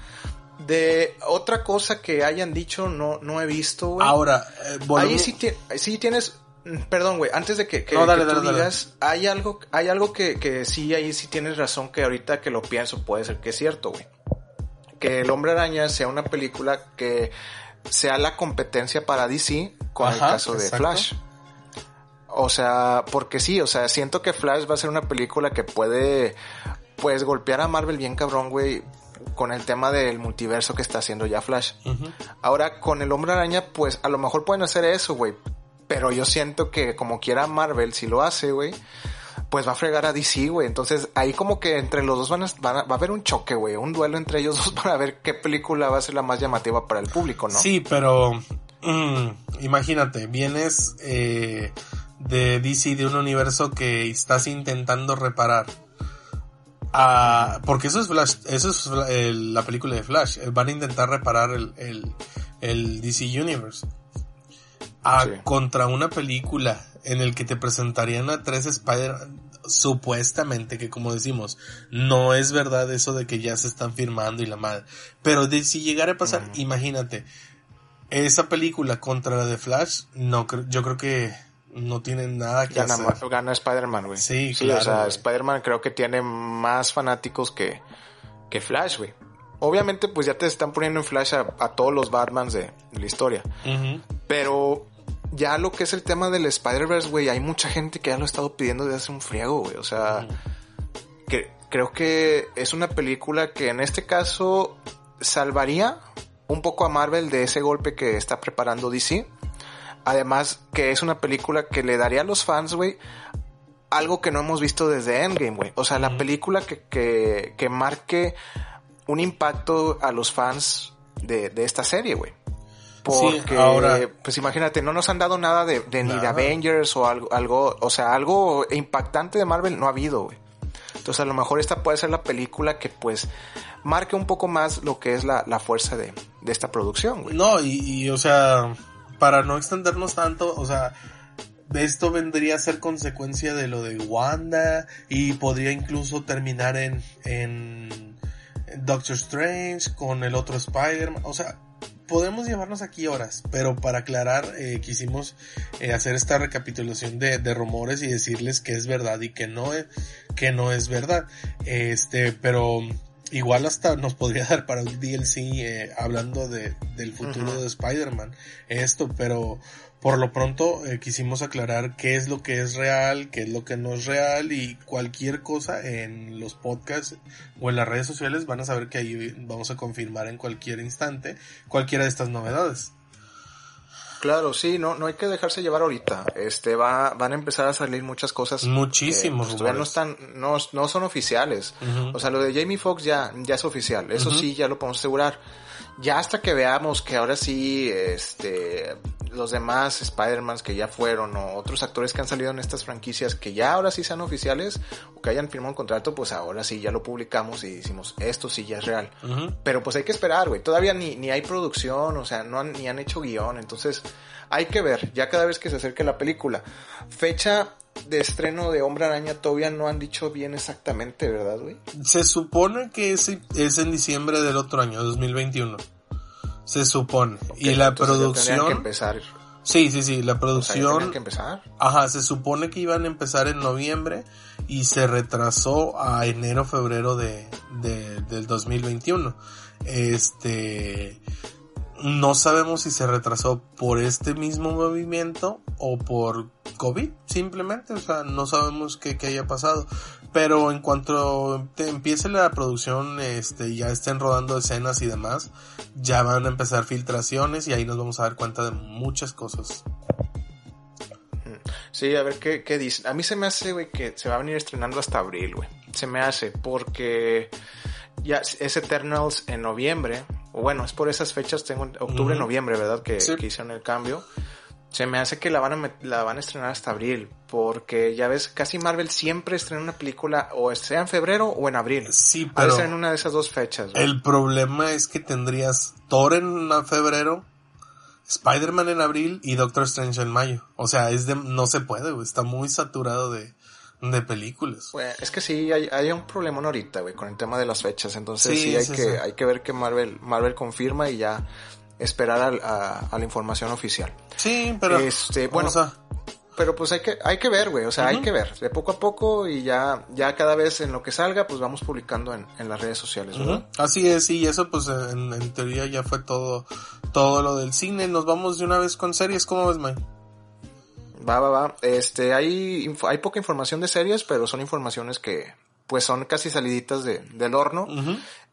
De otra cosa que hayan dicho, no, no he visto, güey. Ahora, eh, Ahí sí, sí tienes Perdón, güey, antes de que, que, tú digas, hay algo, hay algo que, que sí, ahí sí tienes razón, que ahorita que lo pienso puede ser que es cierto, güey. Que El Hombre Araña sea una película que sea la competencia para DC con el caso de Flash. O sea, porque sí, o sea, siento que Flash va a ser una película que puede, pues, golpear a Marvel bien cabrón, güey, con el tema del multiverso que está haciendo ya Flash. Ahora, con el Hombre Araña, pues, a lo mejor pueden hacer eso, güey pero yo siento que como quiera Marvel, si lo hace, güey, pues va a fregar a DC, güey. Entonces ahí como que entre los dos van a, va a haber un choque, güey. Un duelo entre ellos dos para ver qué película va a ser la más llamativa para el público, ¿no? Sí, pero mm, imagínate, vienes eh, de DC, de un universo que estás intentando reparar. Ah, porque eso es Flash, eso es la película de Flash. Van a intentar reparar el, el DC Universe a contra una película en el que te presentarían a tres Spider supuestamente que como decimos no es verdad eso de que ya se están firmando y la madre. Pero de, si llegara a pasar imagínate esa película contra la de Flash no yo creo que no tienen nada que gana, hacer. gana Spider-Man güey. Sí, claro, o sea Spider-Man creo que tiene más fanáticos que que Flash güey. Obviamente pues ya te están poniendo en Flash a, todos los Batmans de, la historia. Pero ya lo que es el tema del Spider-Verse, güey, hay mucha gente que ya lo ha estado pidiendo desde hace un friego, güey. O sea, que, creo que es una película que en este caso salvaría un poco a Marvel de ese golpe que está preparando DC. Además, que es una película que le daría a los fans, güey, algo que no hemos visto desde Endgame, güey. O sea, la película que, que, que marque un impacto a los fans de, de esta serie, güey. Porque, ahora, pues imagínate, no nos han dado nada de, ni de Avengers o algo, algo, o sea, algo impactante de Marvel no ha habido, güey. Entonces a lo mejor esta puede ser la película que pues marque un poco más lo que es la, la fuerza de, de esta producción, güey. No, y, y, o sea, para no extendernos tanto, o sea, esto vendría a ser consecuencia de lo de Wanda y podría incluso terminar en, en Doctor Strange con el otro Spider-Man, o sea, podemos llevarnos aquí horas, pero para aclarar, eh, quisimos eh, hacer esta recapitulación de, de, rumores y decirles que es verdad y que no es, que no es verdad. Este, pero igual hasta nos podría dar para un DLC eh, hablando de, del futuro de Spider-Man. Esto, pero por lo pronto eh, quisimos aclarar qué es lo que es real, qué es lo que no es real y cualquier cosa en los podcasts o en las redes sociales van a saber que ahí vamos a confirmar en cualquier instante cualquiera de estas novedades. Claro, sí, no, no hay que dejarse llevar ahorita. Este va, van a empezar a salir muchas cosas. Muchísimos. Que, pues, no están, no, no son oficiales. O sea, lo de Jamie Foxx ya, ya es oficial. Eso sí, ya lo podemos asegurar ya hasta que veamos que ahora sí, este, los demás Spider-Man que ya fueron o otros actores que han salido en estas franquicias que ya ahora sí sean oficiales o que hayan firmado un contrato, pues ahora sí ya lo publicamos y decimos, esto sí ya es real. Pero pues hay que esperar, güey. Todavía ni, ni hay producción, o sea, no han, ni han hecho guion. Entonces hay que ver, ya cada vez que se acerque la película. Fecha de estreno de Hombre Araña todavía no han dicho bien exactamente, ¿verdad, güey? Se supone que es, es en diciembre del otro año, 2021. Se supone. y la producción... Que empezar. Sí, sí, sí, la producción... que empezar. Ajá, se supone que iban a empezar en noviembre y se retrasó a enero, febrero de, de del 2021. Este no sabemos si se retrasó por este mismo movimiento o por COVID, simplemente, o sea, no sabemos qué, qué haya pasado. Pero en cuanto empiece la producción, este, ya estén rodando escenas y demás, ya van a empezar filtraciones y ahí nos vamos a dar cuenta de muchas cosas. Sí, a ver qué, qué. A mí se me hace, güey, que se va a venir estrenando hasta abril, güey. Se me hace, porque ya es Eternals en noviembre, o bueno, es por esas fechas, tengo octubre, noviembre, ¿verdad? Que, que, hicieron el cambio. Se me hace que la van, a, la van a estrenar hasta abril, porque ya ves, casi Marvel siempre estrena una película o sea en febrero o en abril. Sí, pero... en una de esas dos fechas. El problema es que tendrías Thor en febrero, Spider-Man en abril y Doctor Strange en mayo. O sea, es de, no se puede, está muy saturado de, de películas. es que sí, hay, hay un problema ahorita, güey, con el tema de las fechas. Entonces sí, hay, que, hay que ver que Marvel, Marvel confirma y ya esperar a, a, la información oficial. Sí, pero... Este, bueno, pero pues hay que, hay que ver, güey, o sea, hay que ver, de poco a poco y ya, ya cada vez en lo que salga, pues vamos publicando en, en las redes sociales, ¿verdad? Así es, y eso pues en, en, teoría ya fue todo, todo lo del cine. Nos vamos de una vez con series, ¿cómo ves, Mike? Va, va, va. Este, hay, hay poca información de series, pero son informaciones que, pues son casi saliditas de, del horno.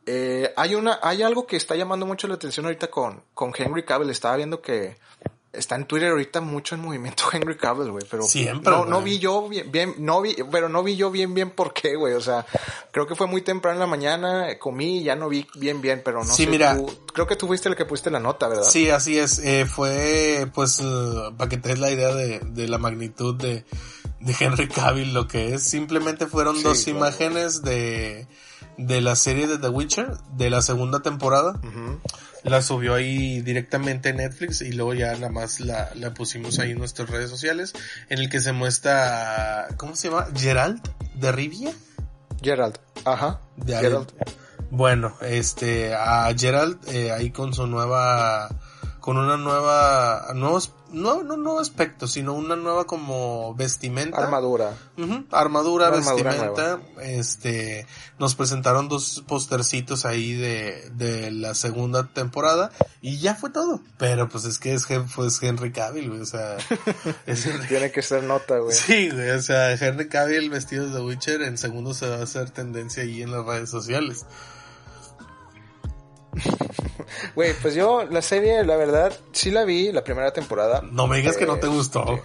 eh, hay una, hay algo que está llamando mucho la atención ahorita con, con Henry Cavill. Estaba viendo que está en Twitter ahorita mucho en movimiento Henry Cavill, güey, pero Siempre, no, no vi yo bien, bien, no vi, pero no vi yo bien, bien por qué, güey, o sea, creo que fue muy temprano en la mañana, comí y ya no vi bien, bien, pero no sí, sé, mira, tú, creo que tú fuiste el que pusiste la nota, ¿verdad? Sí, así es, eh, fue, pues, uh, para que te des la idea de, de la magnitud de, de Henry Cavill, lo que es, simplemente fueron Sí, dos claro. imágenes de, de la serie de The Witcher, de la segunda temporada. Ujú. La subió ahí directamente en Netflix y luego ya nada más la, la pusimos ahí en nuestras redes sociales, en el que se muestra, ¿cómo se llama? Gerald de Rivia. Gerald, ajá, De. Gerald. Bueno, este, a Gerald eh, ahí con su nueva, con una nueva, nuevos, no, no nuevo aspecto, sino una nueva como vestimenta. Armadura. Ujú, Armadura, Una armadura vestimenta, este, nos presentaron dos postercitos ahí de, de la segunda temporada y ya fue todo. Pero pues es que es, pues Henry Cavill, güey, o sea, es Henry- Tiene que ser nota, güey. Sí, güey, o sea, Henry Cavill vestido de Witcher en segundos se va a hacer tendencia ahí en las redes sociales. Güey, pues yo la serie, la verdad, sí la vi, la primera temporada. No me digas que no te Eh, gustó.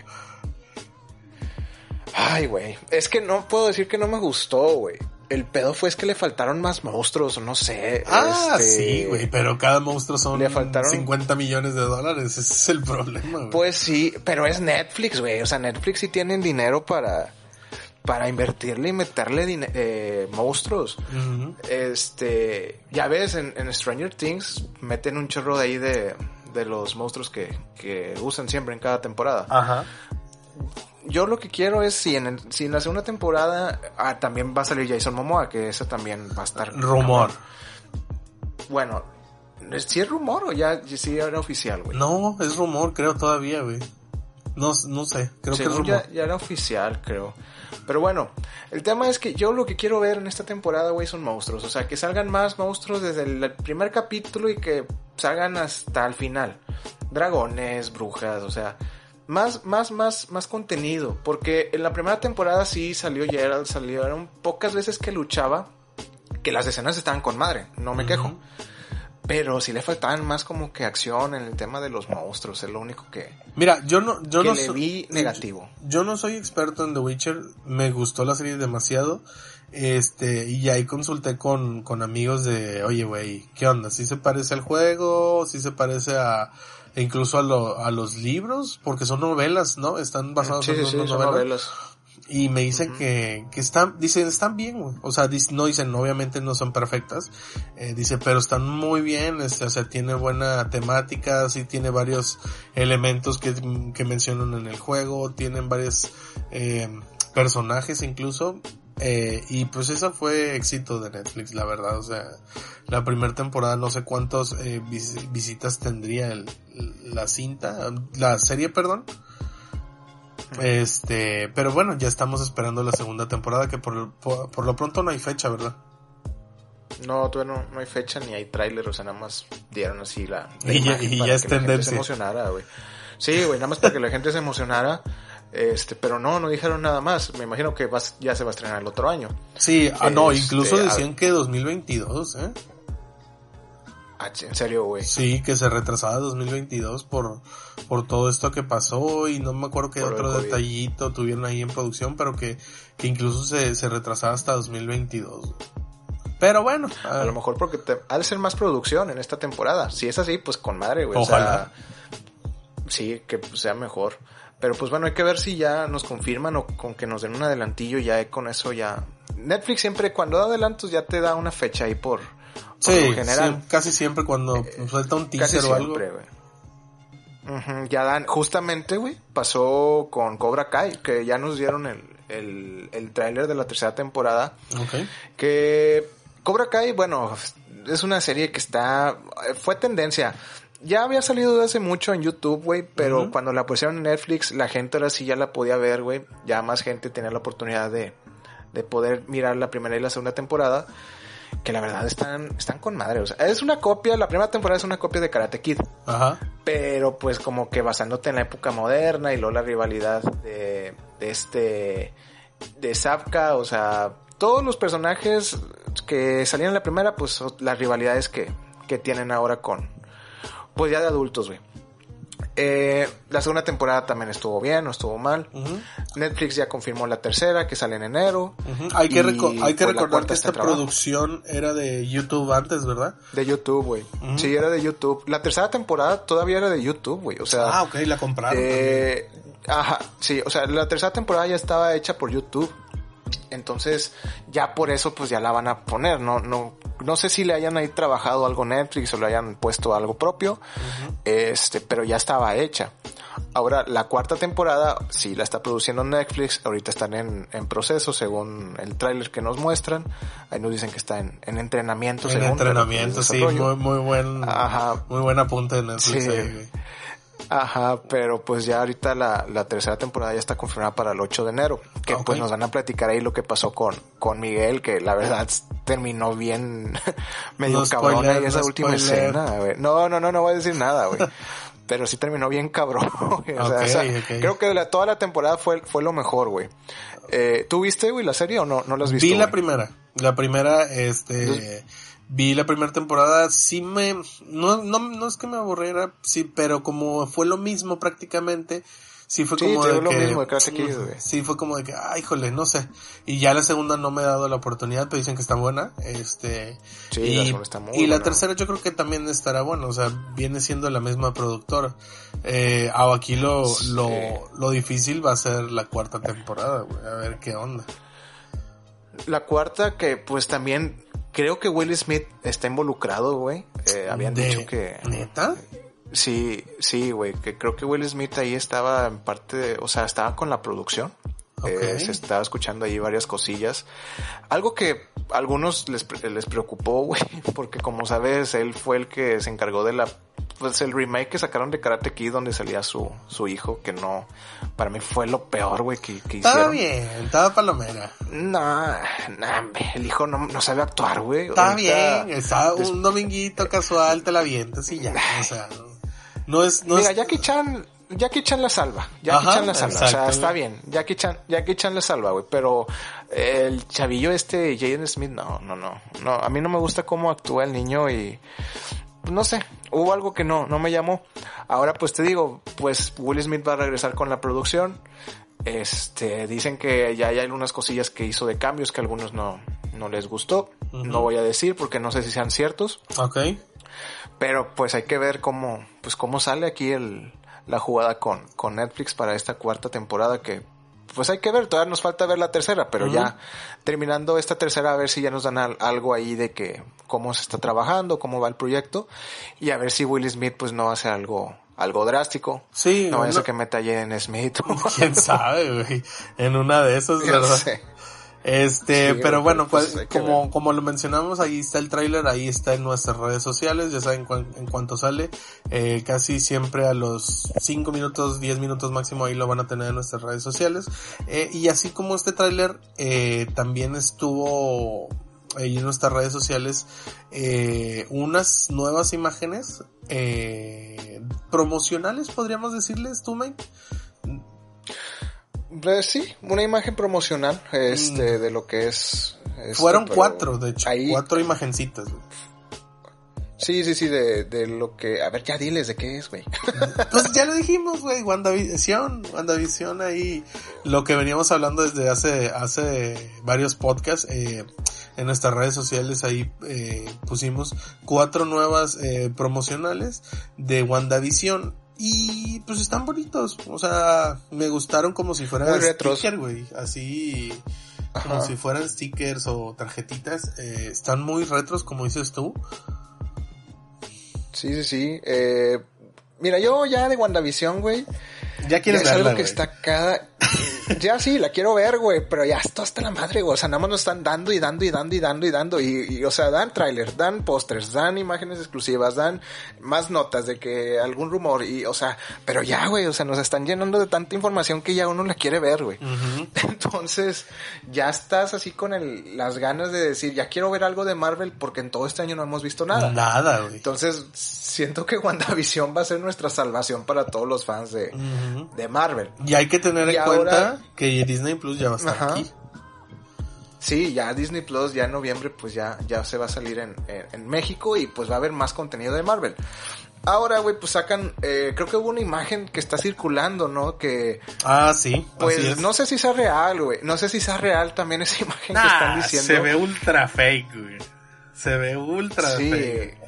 Ay, güey. Es que no puedo decir que no me gustó, güey. El pedo fue es que le faltaron más monstruos, no sé. Ah, este, sí, güey, pero cada monstruo son Le faltaron- 50 millones de dólares, ese es el problema, güey. Pues sí, pero es Netflix, güey. O sea, Netflix sí tienen dinero para, para invertirle y meterle eh, monstruos. Este, ya ves, en, en Stranger Things meten un chorro de ahí de, de los monstruos que, que usan siempre en cada temporada. Ajá. Yo lo que quiero es si en, el- si en la segunda temporada ah, también va a salir Jason Momoa, que ese también va a estar. Rumor. Bueno, ¿sí es rumor o ya sí era oficial, güey? No, es rumor, creo todavía, güey. No, no sé, creo que es rumor. ya, ya era oficial, creo. Pero bueno, el tema es que yo lo que quiero ver en esta temporada, güey, son monstruos. O sea, que salgan más monstruos desde el primer capítulo y que salgan hasta el final. Dragones, brujas, o sea, más, más, más, más contenido. Porque en la primera temporada sí salió Gerald, salieron pocas veces que luchaba, que las escenas estaban con madre, no me quejo. Pero sí le faltaban más como que acción en el tema de los monstruos, es lo único que, Mira, yo no, yo que no le vi negativo. Yo no soy experto en The Witcher, me gustó la serie demasiado. Este, y ahí consulté con, con amigos de, oye, güey, ¿qué onda? ¿Sí se parece al juego? ¿Sí se parece a, incluso a, lo, a los libros, porque son novelas, ¿no? Están basados en sí, unas son novelas. Y me dicen que, que están, dicen, están bien, güey. O sea, no dicen, obviamente no son perfectas. Eh, dice, pero están muy bien, este, o sea, tiene buena temática, sí tiene varios elementos que, que mencionan en el juego, tienen varios, eh, personajes incluso. Eh, y pues eso fue éxito de Netflix, la verdad. O sea, la primera temporada no sé cuántos eh, vis- visitas tendría el, la cinta, la serie, perdón. Este, pero bueno, ya estamos esperando la segunda temporada que por, por, por lo pronto no hay fecha, ¿verdad? No, todavía no, no hay fecha ni hay tráiler, o sea, nada más dieron así la... la Y ya- y para ya es que la gente se emocionara, güey. Sí, güey, nada más para que la gente se emocionara. Este, pero no, no dijeron nada más. Me imagino que vas, ya se va a estrenar el otro año. Sí, ah, no, Este, incluso decían que 2022, ¿eh? En serio, güey. Sí, que se retrasaba 2022 por, por todo esto que pasó y no me acuerdo qué Por otro detallito tuvieron ahí en producción, pero que, que incluso se, se retrasaba hasta 2022. Pero bueno, A ah, lo mejor porque te, ha de ser más producción en esta temporada. Si es así, pues con madre, güey. Ojalá. O sea, sí, que sea mejor. Pero pues bueno, hay que ver si ya nos confirman o con que nos den un adelantillo, ya con eso ya... Netflix siempre cuando da adelantos ya te da una fecha ahí por... sí, general. sí, casi siempre cuando suelta un Casi teaser o algo. siempre. Ujú, ya dan, justamente, güey, pasó con Cobra Kai, que ya nos dieron el, el, el tráiler de la tercera temporada, Ok. que Cobra Kai, bueno, es una serie que está, fue tendencia. Ya había salido de hace mucho en YouTube, güey, pero cuando la pusieron en Netflix, la gente ahora sí ya la podía ver, güey. Ya más gente tenía la oportunidad de, de poder mirar la primera y la segunda temporada. Que la verdad están, están con madre. O sea, es una copia, la primera temporada es una copia de Karate Kid. Ajá. Pero pues como que basándote en la época moderna y luego la rivalidad de, de este, de Zapka, o sea, todos los personajes que salían en la primera, pues son las rivalidades que, que tienen ahora con, pues ya de adultos, güey. Eh, la segunda temporada también estuvo bien, no estuvo mal. Netflix ya confirmó la tercera, que sale en enero. Hay que, hay pues, recordar que esta producción era de YouTube antes, ¿verdad? De YouTube, güey. Sí, era de YouTube. La tercera temporada todavía era de YouTube, güey. O sea, Ah, ok, la compraron. Eh, ajá, sí, o sea, la tercera temporada ya estaba hecha por YouTube. Entonces, ya por eso pues ya la van a poner, no no no sé si le hayan ahí trabajado algo Netflix o le hayan puesto algo propio. Este, pero ya estaba hecha. Ahora, la cuarta temporada sí la está produciendo Netflix, ahorita están en, en proceso según el tráiler que nos muestran. Ahí nos dicen que está en, en entrenamiento. En según, entrenamiento, sí, muy, muy buen, Ajá. muy buen apunte de Netflix Sí. ahí, güey. Ajá, pero pues ya ahorita la, la tercera temporada ya está confirmada para el 8 de enero. Que pues nos van a platicar ahí lo que pasó con, con Miguel, que la verdad terminó bien medio No cabrón ahí esa no última spoiler. escena, güey. No, no, no, no voy a decir nada, güey. Pero sí terminó bien cabrón, güey. O sea, creo que de la, toda la temporada fue, fue lo mejor, güey. Eh, ¿Tú viste, güey, la serie o no, no la has visto? Vi la güey? primera. La primera, este, Entonces- vi la primera temporada, sí me, no, no, no es que me aburriera, sí, pero como fue lo mismo prácticamente, sí fue Sí, como te de lo que, mismo güey. sí fue como de que, ay, híjole, no sé. Y ya la segunda no me he dado la oportunidad, pero dicen que está buena, este, Sí, y, la segunda está muy y la tercera yo creo que también estará buena, o sea, viene siendo la misma productora. Eh, ah, aquí lo, Sí. lo, lo difícil va a ser la cuarta temporada, güey, a ver qué onda. La cuarta que pues también creo que Will Smith está involucrado, güey. Eh, habían De- dicho que... ¿Neta? Sí, sí, güey, que creo que Will Smith ahí estaba en parte, de- o sea, estaba con la producción. Eh, se estaba escuchando ahí varias cosillas. Algo que a algunos les, les preocupó, güey, porque como sabes, él fue el que se encargó de la, pues el remake que sacaron de Karate Kid donde salía su, su hijo, que no, para mí fue lo peor, güey, que, que Estaba hicieron. bien, estaba palomera. No, no, hombre, el hijo no, no sabe actuar, güey. Está bien, estaba des- un dominguito casual, te la avientas y ya, o sea, no, no es, no Mira, es, Jackie Chan, Jackie Chan la salva. Jackie Ajá, Chan la salva. O sea, está bien. Jackie Chan, Jackie Chan la salva, güey. Pero el chavillo este, Jaden Smith, no, no, no. No, a mí no me gusta cómo actúa el niño y no sé, hubo algo que no, no me llamó. Ahora pues te digo, pues Will Smith va a regresar con la producción. Este, dicen que ya hay algunas cosillas que hizo de cambios que a algunos no, no les gustó. No voy a decir porque no sé si sean ciertos. ok, Pero pues hay que ver cómo, pues cómo sale aquí el, la jugada con, con Netflix para esta cuarta temporada que pues hay que ver, todavía nos falta ver la tercera, pero ya terminando esta tercera a ver si ya nos dan algo ahí de que cómo se está trabajando, cómo va el proyecto y a ver si Will Smith pues no hace algo algo drástico. Sí. No vaya a que meta en Smith. Quién sabe, güey. En una de esas, ¿verdad? Este, pero bueno, pues, como, como lo mencionamos, ahí está el tráiler, ahí está en nuestras redes sociales, ya saben en cuanto sale, eh, casi siempre a los 5 minutos, 10 minutos máximo ahí lo van a tener en nuestras redes sociales. Eh, y así como este tráiler, eh, también estuvo ahí en nuestras redes sociales eh, unas nuevas imágenes eh, promocionales, podríamos decirles, tú, Mike. Sí, una imagen promocional este, mm. de lo que es. Fueron cuatro, de hecho. Cuatro imagencitas. Sí, sí, sí, de, de lo que... A ver, ya diles de qué es, güey. Pues ya lo dijimos, güey, WandaVision, WandaVision ahí, lo que veníamos hablando desde hace, hace varios podcasts, eh, en nuestras redes sociales ahí eh, pusimos cuatro nuevas eh, promocionales de WandaVision y pues están bonitos, o sea, me gustaron como si fueran stickers, güey, así como si fueran stickers o tarjetitas, eh, están muy retros como dices tú. Sí, sí, sí. Eh, mira, yo ya de WandaVision, güey. Ya quieres verla, algo que está cada... ya sí, la quiero ver, güey, pero ya está hasta la madre, güey. O sea, nada más nos están dando y dando y dando y dando y dando. Y, o sea, dan tráiler, dan pósters, dan imágenes exclusivas, dan más notas de que algún rumor. Y, o sea, pero ya, güey, o sea, nos están llenando de tanta información que ya uno la quiere ver, güey. Entonces, ya estás así con el, las ganas de decir, ya quiero ver algo de Marvel porque en todo este año no hemos visto nada. Nada, güey. Entonces, siento que WandaVision va a ser nuestra salvación para todos los fans de, de Marvel. Y hay que tener en cuenta que Disney Plus ya va a estar aquí. Sí, ya Disney Plus ya en noviembre pues ya, ya se va a salir en, en, México y pues va a haber más contenido de Marvel. Ahora, güey, pues sacan, eh, creo que hubo una imagen que está circulando, ¿no? Que... Ah, sí. Pues no sé si sea real, güey. No sé si sea real también esa imagen que están diciendo. Se ve ultra fake, güey. Se ve ultra sí. fake.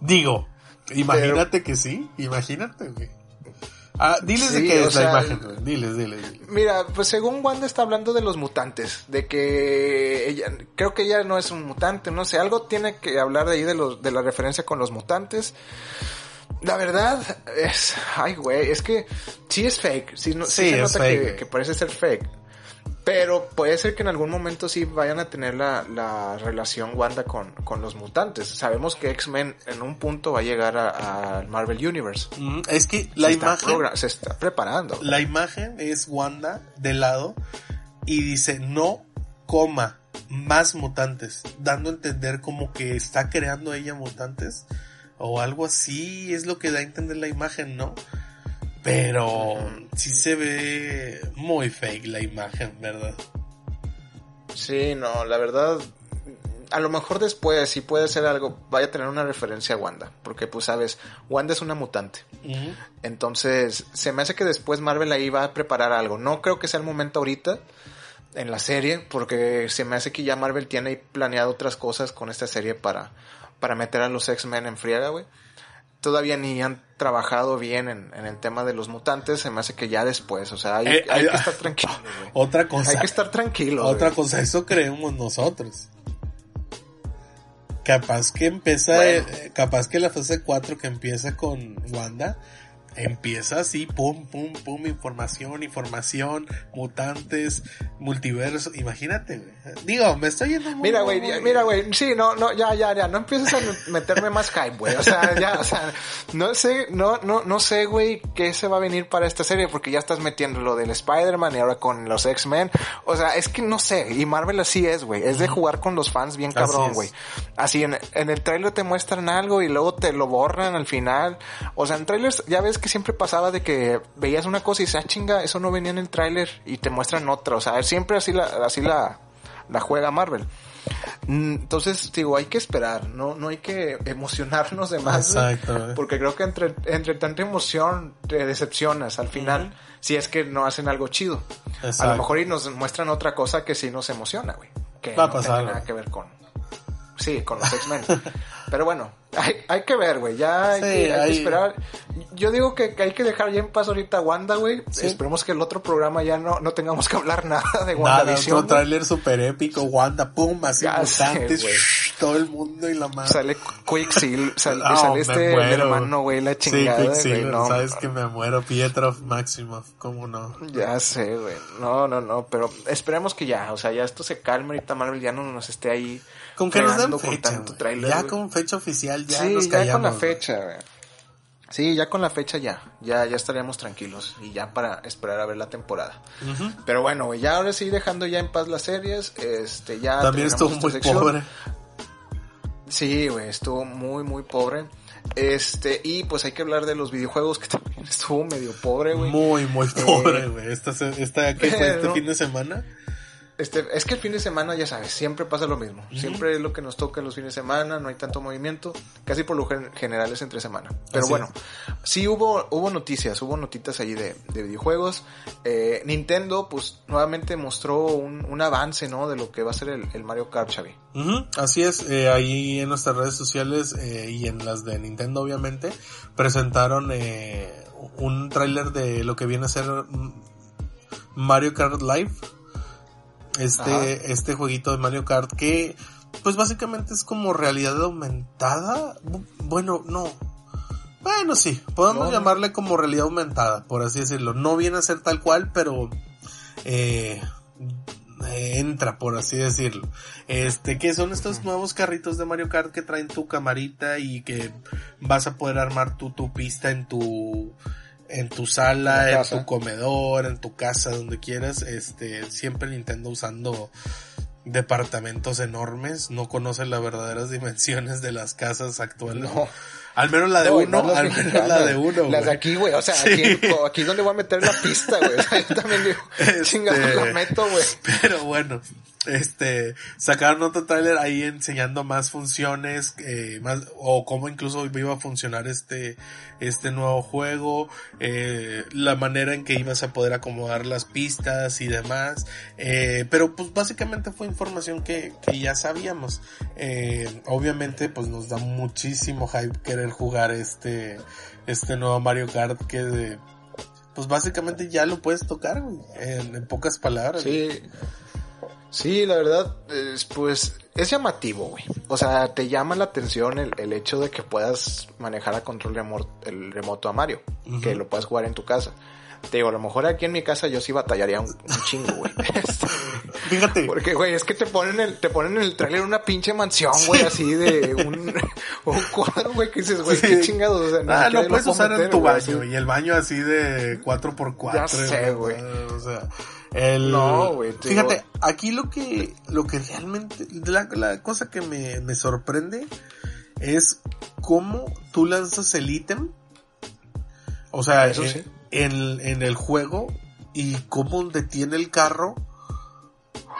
Digo, imagínate que sí, imagínate, güey. Ah, diles de qué es la imagen, Diles, diles, Mira, pues según Wanda está hablando de los mutantes, de que ella, creo que ella no es un mutante, no sé, algo tiene que hablar de ahí de los, de la referencia con los mutantes. La verdad es, ay güey, es que sí es fake, sí, no, sí, se nota que, que parece ser fake. Pero puede ser que en algún momento sí vayan a tener la, la relación Wanda con, con, los mutantes. Sabemos que X-Men en un punto va a llegar al Marvel Universe. Mm, es que la imagen... se está preparando. La imagen es Wanda de lado y dice no coma más mutantes, dando a entender como que está creando ella mutantes o algo así, es lo que da a entender la imagen, ¿no? Pero sí se ve muy fake la imagen, ¿verdad? Sí, no, la verdad, a lo mejor después sí puede ser algo, vaya a tener una referencia a Wanda, porque pues sabes, Wanda es una mutante. Entonces, se me hace que después Marvel ahí va a preparar algo. No creo que sea el momento ahorita en la serie, porque se me hace que ya Marvel tiene planeado otras cosas con esta serie para, para meter a los X-Men en friega, güey todavía ni han trabajado bien en, el tema de los mutantes, se me hace que ya después, o sea, hay, eh, que estar tranquilo. Otra cosa. Hay que estar tranquilo. Otra cosa, eso creemos nosotros. Capaz que empieza, eh, capaz que la fase 4 que empieza con Wanda, empieza así, pum, pum, pum, información, información, mutantes, multiverso, imagínate, güey. Digo, me estoy yendo muy, Mira, güey, mira, güey, sí, no, no, ya, ya, ya, no empieces a meterme más hype, güey, o sea, ya, o sea, no sé, no, no, no sé, güey, qué se va a venir para esta serie, porque ya estás metiendo lo del Spider-Man y ahora con los X-Men, o sea, es que no sé, y Marvel así es, güey, es de jugar con los fans bien cabrón, güey. Así, en, en el trailer te muestran algo y luego te lo borran al final, o sea, en trailers, ya ves que siempre pasaba de que veías una cosa y dices, ah, chinga, eso no venía en el tráiler y te muestran otra. O sea, siempre así la, así la, la juega Marvel. Mm, entonces, digo, hay que esperar, no, no hay que emocionarnos de más. Porque creo que entre, entre tanta emoción te decepcionas al final, si es que no hacen algo chido. A lo mejor y nos muestran otra cosa que sí nos emociona, güey. Que Va a no pasar. tiene nada que ver con, sí, con los X-Men. Pero bueno, hay, hay que ver, güey. Ya hay, Sí, que, hay que hay- esperar. Yo digo que, que hay que dejar ya en paz ahorita Wanda, güey. Sí. Esperemos que el otro programa ya no, no tengamos que hablar nada de Nada, WandaVision. otro tráiler super épico, Wanda, pum, así sé, mutantes, todo el mundo y la madre. Sale Quicksilver, sale, Ah, sale me este el hermano, güey, la chingada, sí, güey. No, sabes que me muero, Pietro Maximoff, cómo no. Ya sé, güey. No, no, no, pero esperemos que ya, o sea, ya esto se calme ahorita Marvel ya no nos esté ahí Con que nos den fecha, ya con fecha oficial ya sí, nos ya callamos. con la fecha. Sí, ya con la fecha ya, ya, ya estaríamos tranquilos y ya para esperar a ver la temporada. Pero bueno, ya ahora sí dejando ya en paz las series, este, ya También estuvo muy sección. pobre. Sí, güey, estuvo muy, muy pobre. Este, y pues hay que hablar de los videojuegos que también estuvo medio pobre, güey. Muy, muy Eh, pobre, güey. Esta, esta, ¿qué fue este fin de semana? Este, es que el fin de semana, ya sabes, siempre pasa lo mismo. Siempre es lo que nos toca en los fines de semana, no hay tanto movimiento, casi por lo gen- general es entre semana. Pero Así bueno, sí hubo, hubo noticias, hubo notitas ahí de, de videojuegos. Eh, Nintendo, pues, nuevamente mostró un, un avance, ¿no? De lo que va a ser el, el Mario Kart, Xavi. Así es, eh, ahí en nuestras redes sociales eh, y en las de Nintendo obviamente presentaron eh, un tráiler de lo que viene a ser mm, Mario Kart Live. Ajá. Este, este jueguito de Mario Kart que pues básicamente es como realidad aumentada. Bu- Bueno, no. Bueno, sí, podemos No, llamarle como realidad aumentada, por así decirlo. No viene a ser tal cual, pero eh, entra, por así decirlo. Este, que son estos nuevos carritos de Mario Kart que traen tu camarita y que vas a poder armar tu, tu pista en tu, en tu sala, la en tu comedor, en tu casa, donde quieras. Este, siempre Nintendo usando departamentos enormes, no conoce las verdaderas dimensiones de las casas actuales. No. Al menos la de No, uno, no al menos la de uno. Las de aquí, güey. O sea, Sí. aquí, aquí es donde voy a meter la pista, güey. O sea, yo también digo, Este- chingada, la meto, güey. Pero bueno, este, sacaron otro tráiler ahí enseñando más funciones, eh, más, o cómo incluso iba a funcionar este, este nuevo juego, eh, la manera en que ibas a poder acomodar las pistas y demás, eh, pero pues básicamente fue información que, que ya sabíamos. Eh, obviamente pues nos da muchísimo hype querer jugar este, este nuevo Mario Kart que de, pues básicamente ya lo puedes tocar, en, en pocas palabras. Sí. Sí, la verdad, es, pues es llamativo, güey. O sea, te llama la atención el, el hecho de que puedas manejar a control remoto, el remoto a Mario, que lo puedas jugar en tu casa. Te digo, a lo mejor aquí en mi casa yo sí batallaría un, un chingo, güey. Este, Fíjate, Porque, güey, es que te ponen el, te ponen en el tráiler una pinche mansión, güey, así de un, un cuadro, güey, que dices, güey, Sí. qué chingados, o sea, ni ah, lo puedes usar en meter, tu güey, baño así. y el baño así de 4x4. Ya sé, güey. O sea, el... No, güey, te Fíjate, digo- aquí lo que, lo que realmente, la, la cosa que me, me sorprende es cómo tú lanzas el ítem. O sea, Eso en, sí. en, en el juego y cómo detiene el carro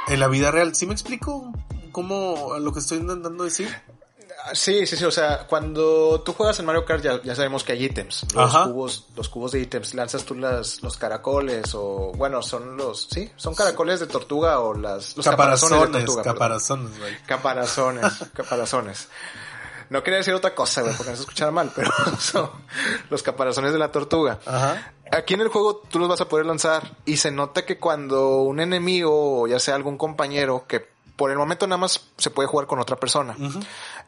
en la vida real. ¿Sí me explico? ¿Cómo lo que estoy intentando decir? Sí, sí, sí, o sea, cuando tú juegas en Mario Kart ya, ya sabemos que hay ítems, los Ajá. cubos, los cubos de ítems, lanzas tú las, los caracoles o, bueno, son los, sí, son caracoles de tortuga o las, los caparazones, de Caparazones, tortuga. perdón. caparazones, güey. Caparazones, caparazones. No quería decir otra cosa, güey, porque no se escuchara mal, pero son los caparazones de la tortuga. Ajá. Aquí en el juego tú los vas a poder lanzar y se nota que cuando un enemigo o ya sea algún compañero que por el momento nada más se puede jugar con otra persona.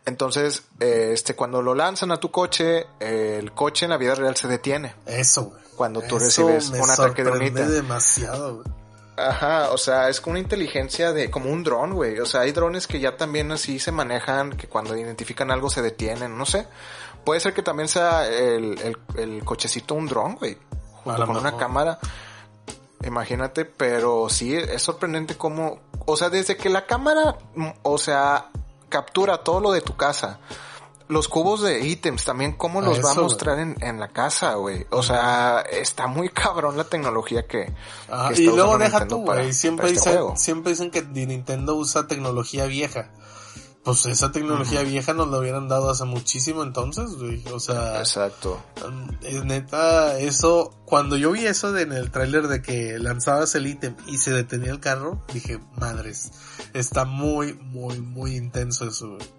Entonces, eh, este, cuando lo lanzan a tu coche, eh, el coche en la vida real se detiene. Eso, güey. Cuando tú Eso recibes me un ataque de un ítem. demasiado, güey. Ajá, o sea, es como una inteligencia de, como un dron, güey. O sea, hay drones que ya también así se manejan, que cuando identifican algo se detienen, no sé. Puede ser que también sea el, el, el cochecito un dron, güey. Junto con una cámara. Imagínate, pero sí, es sorprendente cómo, o sea, desde que la cámara, o sea, captura todo lo de tu casa. Los cubos de ítems también, cómo los va a mostrar en, en la casa, güey. O sea, está muy cabrón la tecnología que, Ajá, que y luego deja tú, güey. Siempre este dicen, siempre dicen que Nintendo usa tecnología vieja. Pues esa tecnología vieja nos la hubieran dado hace muchísimo entonces, güey. O sea, Exacto. es neta, eso, cuando yo vi eso de, en el tráiler de que lanzabas el ítem y se detenía el carro, dije, madres, está muy, muy, muy intenso eso, güey.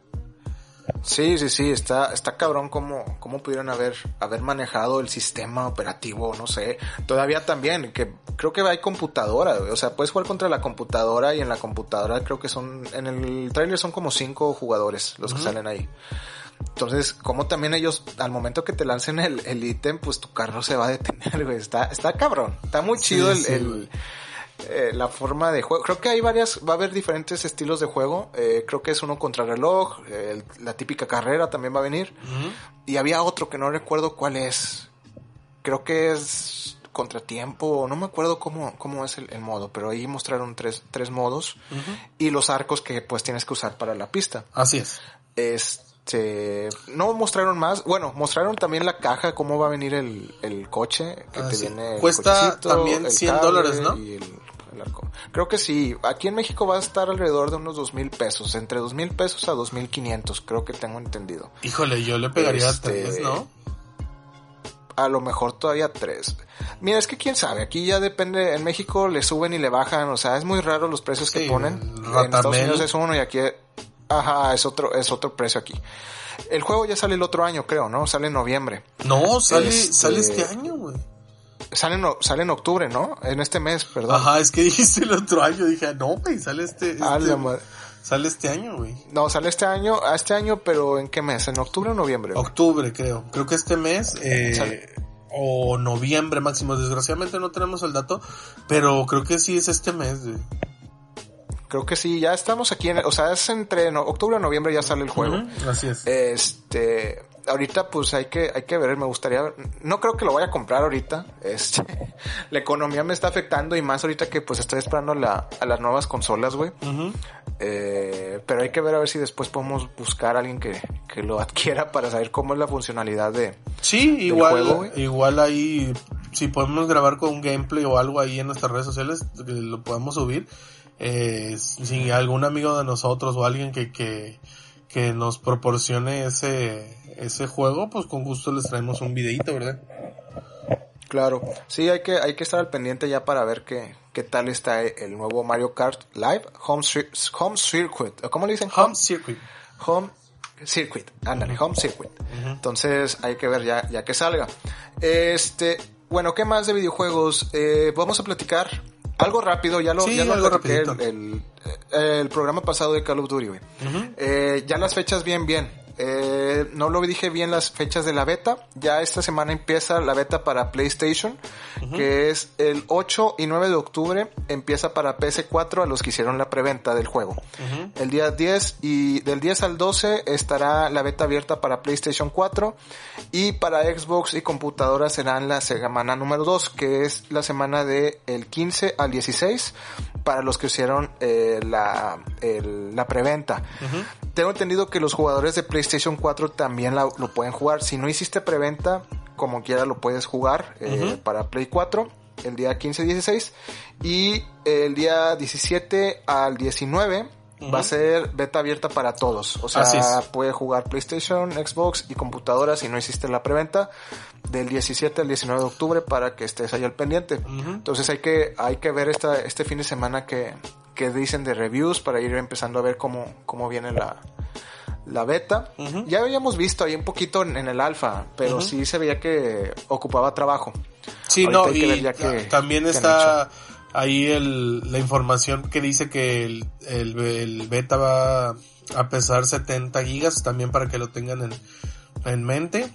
Sí, sí, sí, está, está cabrón cómo, cómo pudieron haber, haber manejado el sistema operativo, no sé. Todavía también, que creo que hay computadora, o sea, puedes jugar contra la computadora y en la computadora creo que son, en el trailer son como cinco jugadores los que salen ahí. Entonces, como también ellos, al momento que te lancen el ítem, pues tu carro se va a detener, güey. Está, está cabrón. Está muy chido el, eh, la forma de juego. Creo que hay varias, va a haber diferentes estilos de juego. Eh, creo que es uno contra reloj, la típica carrera también va a venir. Y había otro que no recuerdo cuál es. Creo que es contratiempo, no me acuerdo cómo, cómo es el, modo, pero ahí mostraron tres, tres modos y los arcos que pues tienes que usar para la pista. Así es. Este, no mostraron más, bueno, mostraron también la caja, cómo va a venir el, el coche que ah, te viene. Cuesta también 100 dólares, ¿no? Creo que sí. Aquí en México va a estar alrededor de unos dos mil pesos. Entre dos mil pesos a dos mil quinientos, creo que tengo entendido. Híjole, yo le pegaría este, tres, ¿no? A lo mejor todavía tres. Mira, es que quién sabe, aquí ya depende, en México le suben y le bajan, o sea, es muy raro los precios que ponen. En Estados Unidos es uno y aquí, ajá, es otro, es otro precio aquí. El juego ya sale el otro año, creo, ¿no? Sale en noviembre. No, sale, este, sale este año, güey. Sale en, sale en octubre, ¿no? En este mes, perdón. Ajá, es que dijiste el otro año. Dije, no, güey, sale este. este sale este año, güey. No, sale este año, este año, pero ¿en qué mes? ¿En octubre o noviembre? Octubre, creo. Creo que este mes, eh, o noviembre máximo. Desgraciadamente no tenemos el dato, pero creo que sí es este mes, güey. Creo que sí, ya estamos aquí en, o sea, es entre octubre o noviembre ya sale el juego. así es. Este, ahorita pues hay que, hay que ver, me gustaría, no creo que lo vaya a comprar ahorita, este, la economía me está afectando y más ahorita que pues estoy esperando la, a las nuevas consolas, güey. eh, pero hay que ver a ver si después podemos buscar a alguien que, que lo adquiera para saber cómo es la funcionalidad de... Sí, igual, igual ahí, si podemos grabar con un gameplay o algo ahí en nuestras redes sociales, lo podemos subir. Eh, si algún amigo de nosotros o alguien que, que, que nos proporcione ese, ese juego, pues con gusto les traemos un videito, ¿verdad? Claro, sí, hay que, hay que estar al pendiente ya para ver qué, qué tal está el nuevo Mario Kart Live Home, Home Circuit. ¿Cómo le dicen? Home, Circuit. Home Circuit, ándale, Home Circuit. Entonces hay que ver ya, ya que salga. Este, bueno, ¿qué más de videojuegos? Eh, vamos a platicar algo rápido, ya lo, ya lo el, el, programa pasado de Call of Duty, eh, ya las fechas bien, bien. Eh, no lo dije bien las fechas de la beta. Ya esta semana empieza la beta para PlayStation, que es el 8 y 9 de octubre. Empieza para PS4 a los que hicieron la preventa del juego. El día 10 y del 10 al 12 estará la beta abierta para PlayStation 4 y para Xbox y computadoras serán la semana número 2, que es la semana de el 15 al 16 para los que hicieron eh, la, la preventa. Tengo entendido que los jugadores de PlayStation 4 también lo pueden jugar. Si no hiciste preventa, como quiera lo puedes jugar eh, para Play 4 el día 15-16 y el día 17 al 19 va a ser beta abierta para todos. O sea, puede jugar PlayStation, Xbox y computadora si no hiciste la preventa del 17 al 19 de octubre para que estés ahí al pendiente. Entonces hay que, hay que ver esta, este fin de semana que, que dicen de reviews para ir empezando a ver cómo, cómo viene la, la beta. Ya habíamos visto ahí un poquito en, el alfa, pero sí se veía que ocupaba trabajo. Sí, no, y también está ahí el, la información que dice que el, el, beta va a pesar 70 gigas, también para que lo tengan en, en mente.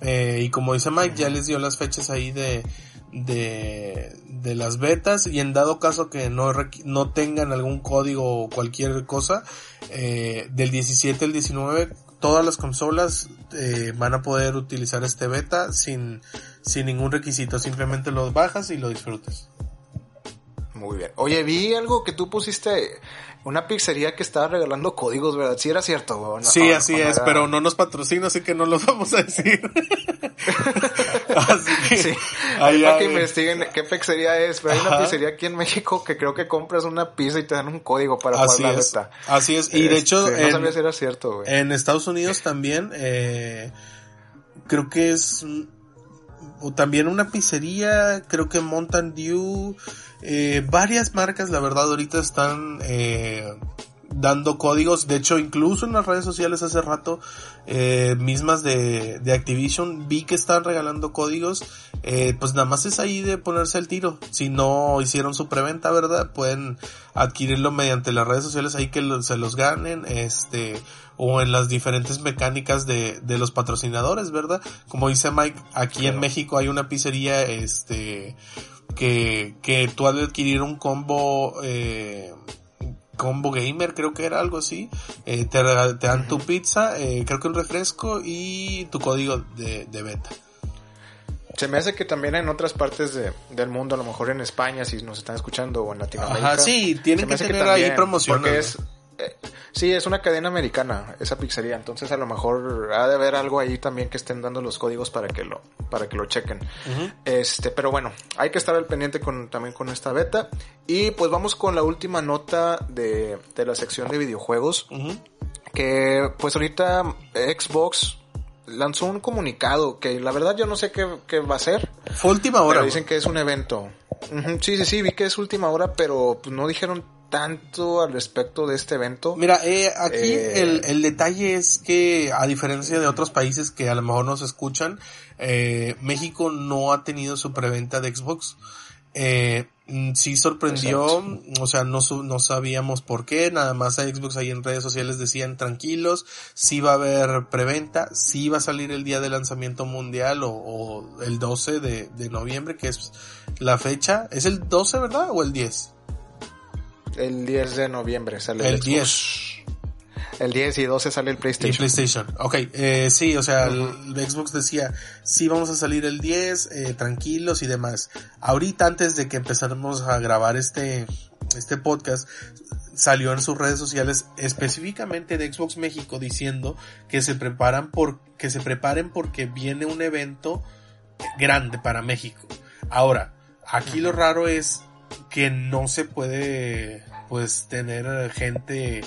Eh, y como dice Mike, ya les dio las fechas ahí de, de, de las betas y en dado caso que no, no tengan algún código o cualquier cosa, eh, del 17 al 19 todas las consolas eh, van a poder utilizar este beta sin, sin ningún requisito, simplemente lo bajas y lo disfrutas. Muy bien. Oye, vi algo que tú pusiste, una pizzería que estaba regalando códigos, ¿verdad? Sí era cierto. sí, así es, pero no nos patrocina, así que no los vamos a decir. así que, sí. Ahí, para que investiguen qué pizzería es, pero hay una pizzería aquí en México que creo que compras una pizza y te dan un código para así la es. Así es, y de hecho... Este, no sabía si era cierto, güey. En Estados Unidos también, eh, creo que es... O también una pizzería, creo que Mountain Dew, eh, varias marcas, la verdad, ahorita están eh, dando códigos. De hecho, incluso en las redes sociales hace rato, eh, mismas de, de Activision, vi que están regalando códigos. Eh, pues nada más es ahí de ponerse el tiro. Si no hicieron su preventa, ¿verdad? Pueden adquirirlo mediante las redes sociales ahí que se los ganen. Este, o en las diferentes mecánicas de, de los patrocinadores, ¿verdad? Como dice Mike, aquí en México hay una pizzería, este, que, que tú al adquirir un combo, eh, combo gamer, creo que era algo así, eh, te, te, dan tu pizza, eh, creo que un refresco y tu código de, de, beta. Se me hace que también en otras partes de, del mundo, a lo mejor en España, si nos están escuchando, o en Latinoamérica. Ajá, sí, tienen que tener ahí promociones. Eh, sí, es una cadena americana, esa pizzería. Entonces a lo mejor ha de haber algo ahí también que estén dando los códigos para que lo, para que lo chequen. Este, pero bueno, hay que estar al pendiente con, también con esta beta. Y pues vamos con la última nota de, de la sección de videojuegos. Que pues ahorita Xbox lanzó un comunicado que la verdad yo no sé qué, qué va a ser. Fue última hora. Pero dicen que es un evento. Sí, sí, sí, vi que es última hora, pero pues no dijeron tanto al respecto de este evento. Mira, eh, aquí eh, el, el, detalle es que a diferencia de otros países que a lo mejor nos escuchan, eh, México no ha tenido su preventa de Xbox. Eh, mm, sí sorprendió, o sea, no, no sabíamos por qué, nada más a Xbox ahí en redes sociales decían tranquilos, sí va a haber preventa, sí va a salir el día de lanzamiento mundial o, o el 12 de, de noviembre, que es la fecha, ¿es el 12 verdad o el 10? El 10 de noviembre sale el, el 10. El 10 y 12 sale el PlayStation. El PlayStation, ok. Eh, sí, o sea, el, Xbox decía, sí vamos a salir el 10, eh, tranquilos y demás. Ahorita antes de que empezáramos a grabar este, este podcast, salió en sus redes sociales específicamente de Xbox México diciendo que se preparan por, que se preparen porque viene un evento grande para México. Ahora, aquí lo raro es que no se puede pues tener gente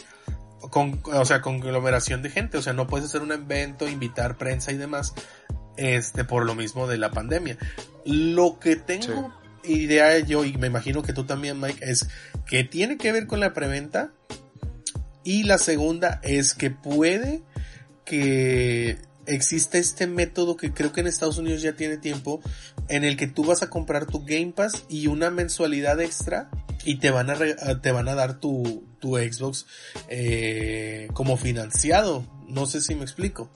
con, o sea, conglomeración de gente, o sea, no puedes hacer un evento, invitar prensa y demás, este, por lo mismo de la pandemia. Lo que tengo idea yo, y me imagino que tú también, Mike, es que tiene que ver con la preventa, y la segunda es que puede que existe este método que creo que en Estados Unidos ya tiene tiempo, en el que tú vas a comprar tu Game Pass y una mensualidad extra y te van a, te van a dar tu, tu Xbox eh, como financiado. No sé si me explico.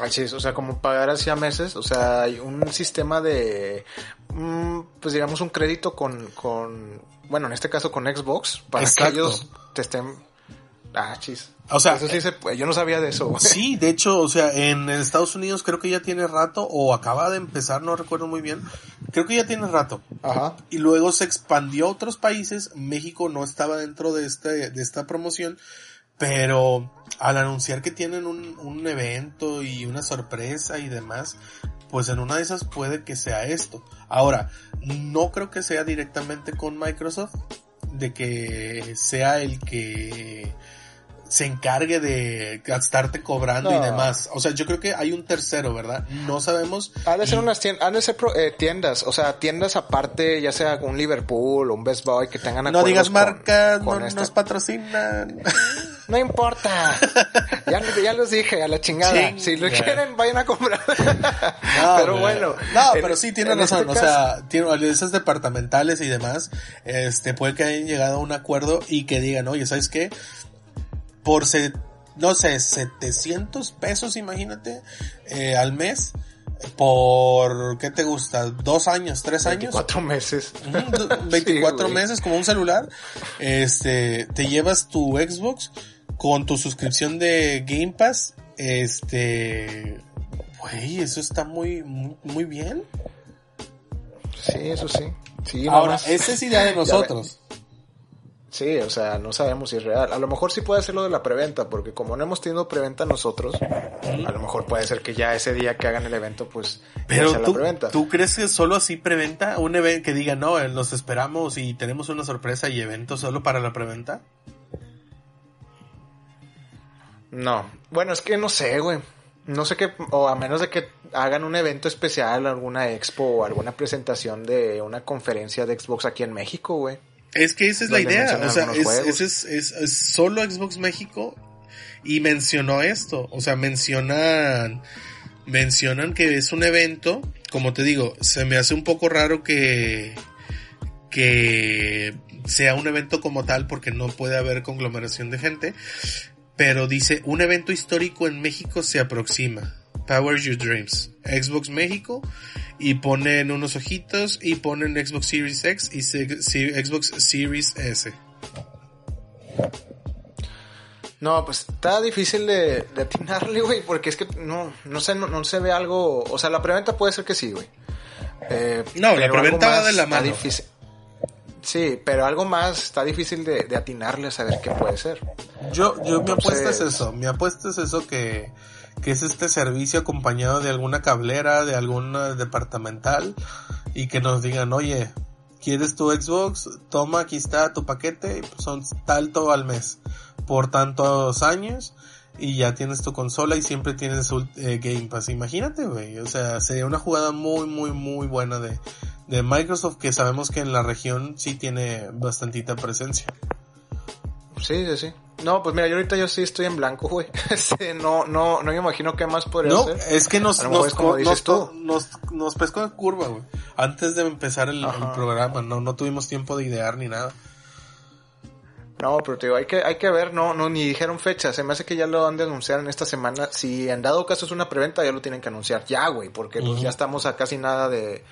Así es, o sea, como pagar hacia meses, o sea, hay un sistema de, mm, pues digamos un crédito con, con, bueno, en este caso con Xbox, para que ellos te estén, ah, chis. O sea, eso sí se, yo no sabía de eso. Sí, de hecho, o sea, en Estados Unidos creo que ya tiene rato o acaba de empezar, no recuerdo muy bien. Creo que ya tiene rato. Ajá. Y luego se expandió a otros países. México no estaba dentro de este de esta promoción, pero al anunciar que tienen un, un evento y una sorpresa y demás, pues en una de esas puede que sea esto. Ahora, no creo que sea directamente con Microsoft, de que sea el que se encargue de estarte cobrando y demás. O sea, yo creo que hay un tercero, ¿verdad? No sabemos. Han de ser unas tiendas, han de ser eh, tiendas, o sea, tiendas aparte, ya sea un Liverpool o un Best Buy que tengan No digas marcas, no nos patrocinan. No importa. ya, ya los dije, a la chingada. si lo quieren, vayan a comprar. No, pero bueno. No, pero sí, tienen razón. Este o sea, tiene, esas departamentales y demás, este, puede que hayan llegado a un acuerdo y que digan, oye, ¿sabes qué? Por, se, no sé, 700 pesos, imagínate, eh, al mes, por, ¿qué te gusta? ¿Dos años? ¿Tres años? 24 meses. 24 meses como un celular. Este, te llevas tu Xbox con tu suscripción de Game Pass. Este, güey, eso está muy, muy, bien. Sí, eso sí. sí Ahora, esa es idea de nosotros. Sí, o sea, no sabemos si es real. A lo mejor sí puede ser lo de la preventa, porque como no hemos tenido preventa nosotros, a lo mejor puede ser que ya ese día que hagan el evento, pues Pero sea tú, la preventa. ¿tú crees que solo así preventa? Un evento que diga, no, nos esperamos y tenemos una sorpresa y evento solo para la preventa? No. Bueno, es que no sé, güey. No sé qué, o a menos de que hagan un evento especial, alguna expo o alguna presentación de una conferencia de Xbox aquí en México, güey. Es que esa es la idea, o sea, es, es, es, es, solo Xbox México y mencionó esto, o sea, mencionan, mencionan que es un evento, como te digo, se me hace un poco raro que, que sea un evento como tal porque no puede haber conglomeración de gente, pero dice, un evento histórico en México se aproxima. Power Your Dreams. Xbox México y ponen unos ojitos y ponen Xbox Series X y Xbox Series S. No, pues está difícil de, atinarle, güey, porque es que no, no sé, no, se ve algo, o sea, la preventa puede ser que sí, güey. Eh, no, la preventa va de la mano. Difícil. Sí, pero algo más está difícil de, atinarle a saber qué puede ser. Yo, yo mi apuesta es eso, mi apuesta es eso que, que es este servicio acompañado de alguna cablera, de alguna departamental y que nos digan, oye, ¿quieres tu Xbox? Toma, aquí está tu paquete, son tanto al mes por tantos años y ya tienes tu consola y siempre tienes eh, Game Pass. Imagínate, güey. O sea, sería una jugada muy, muy, muy buena de, de Microsoft que sabemos que en la región sí tiene bastantita presencia. Sí, sí, sí. No, pues mira, yo ahorita yo sí estoy en blanco, güey. no, no, no me imagino qué más podría no, es que nos, nos, nos, nos, pescó en curva, güey. Antes de empezar el, el, programa, no, no tuvimos tiempo de idear ni nada. No, pero te digo, hay que, hay que ver, no, no, ni dijeron fecha. Se me hace que ya lo han de anunciar en esta semana. Si en dado caso es una preventa, ya lo tienen que anunciar ya, güey, porque pues ya estamos a casi nada de,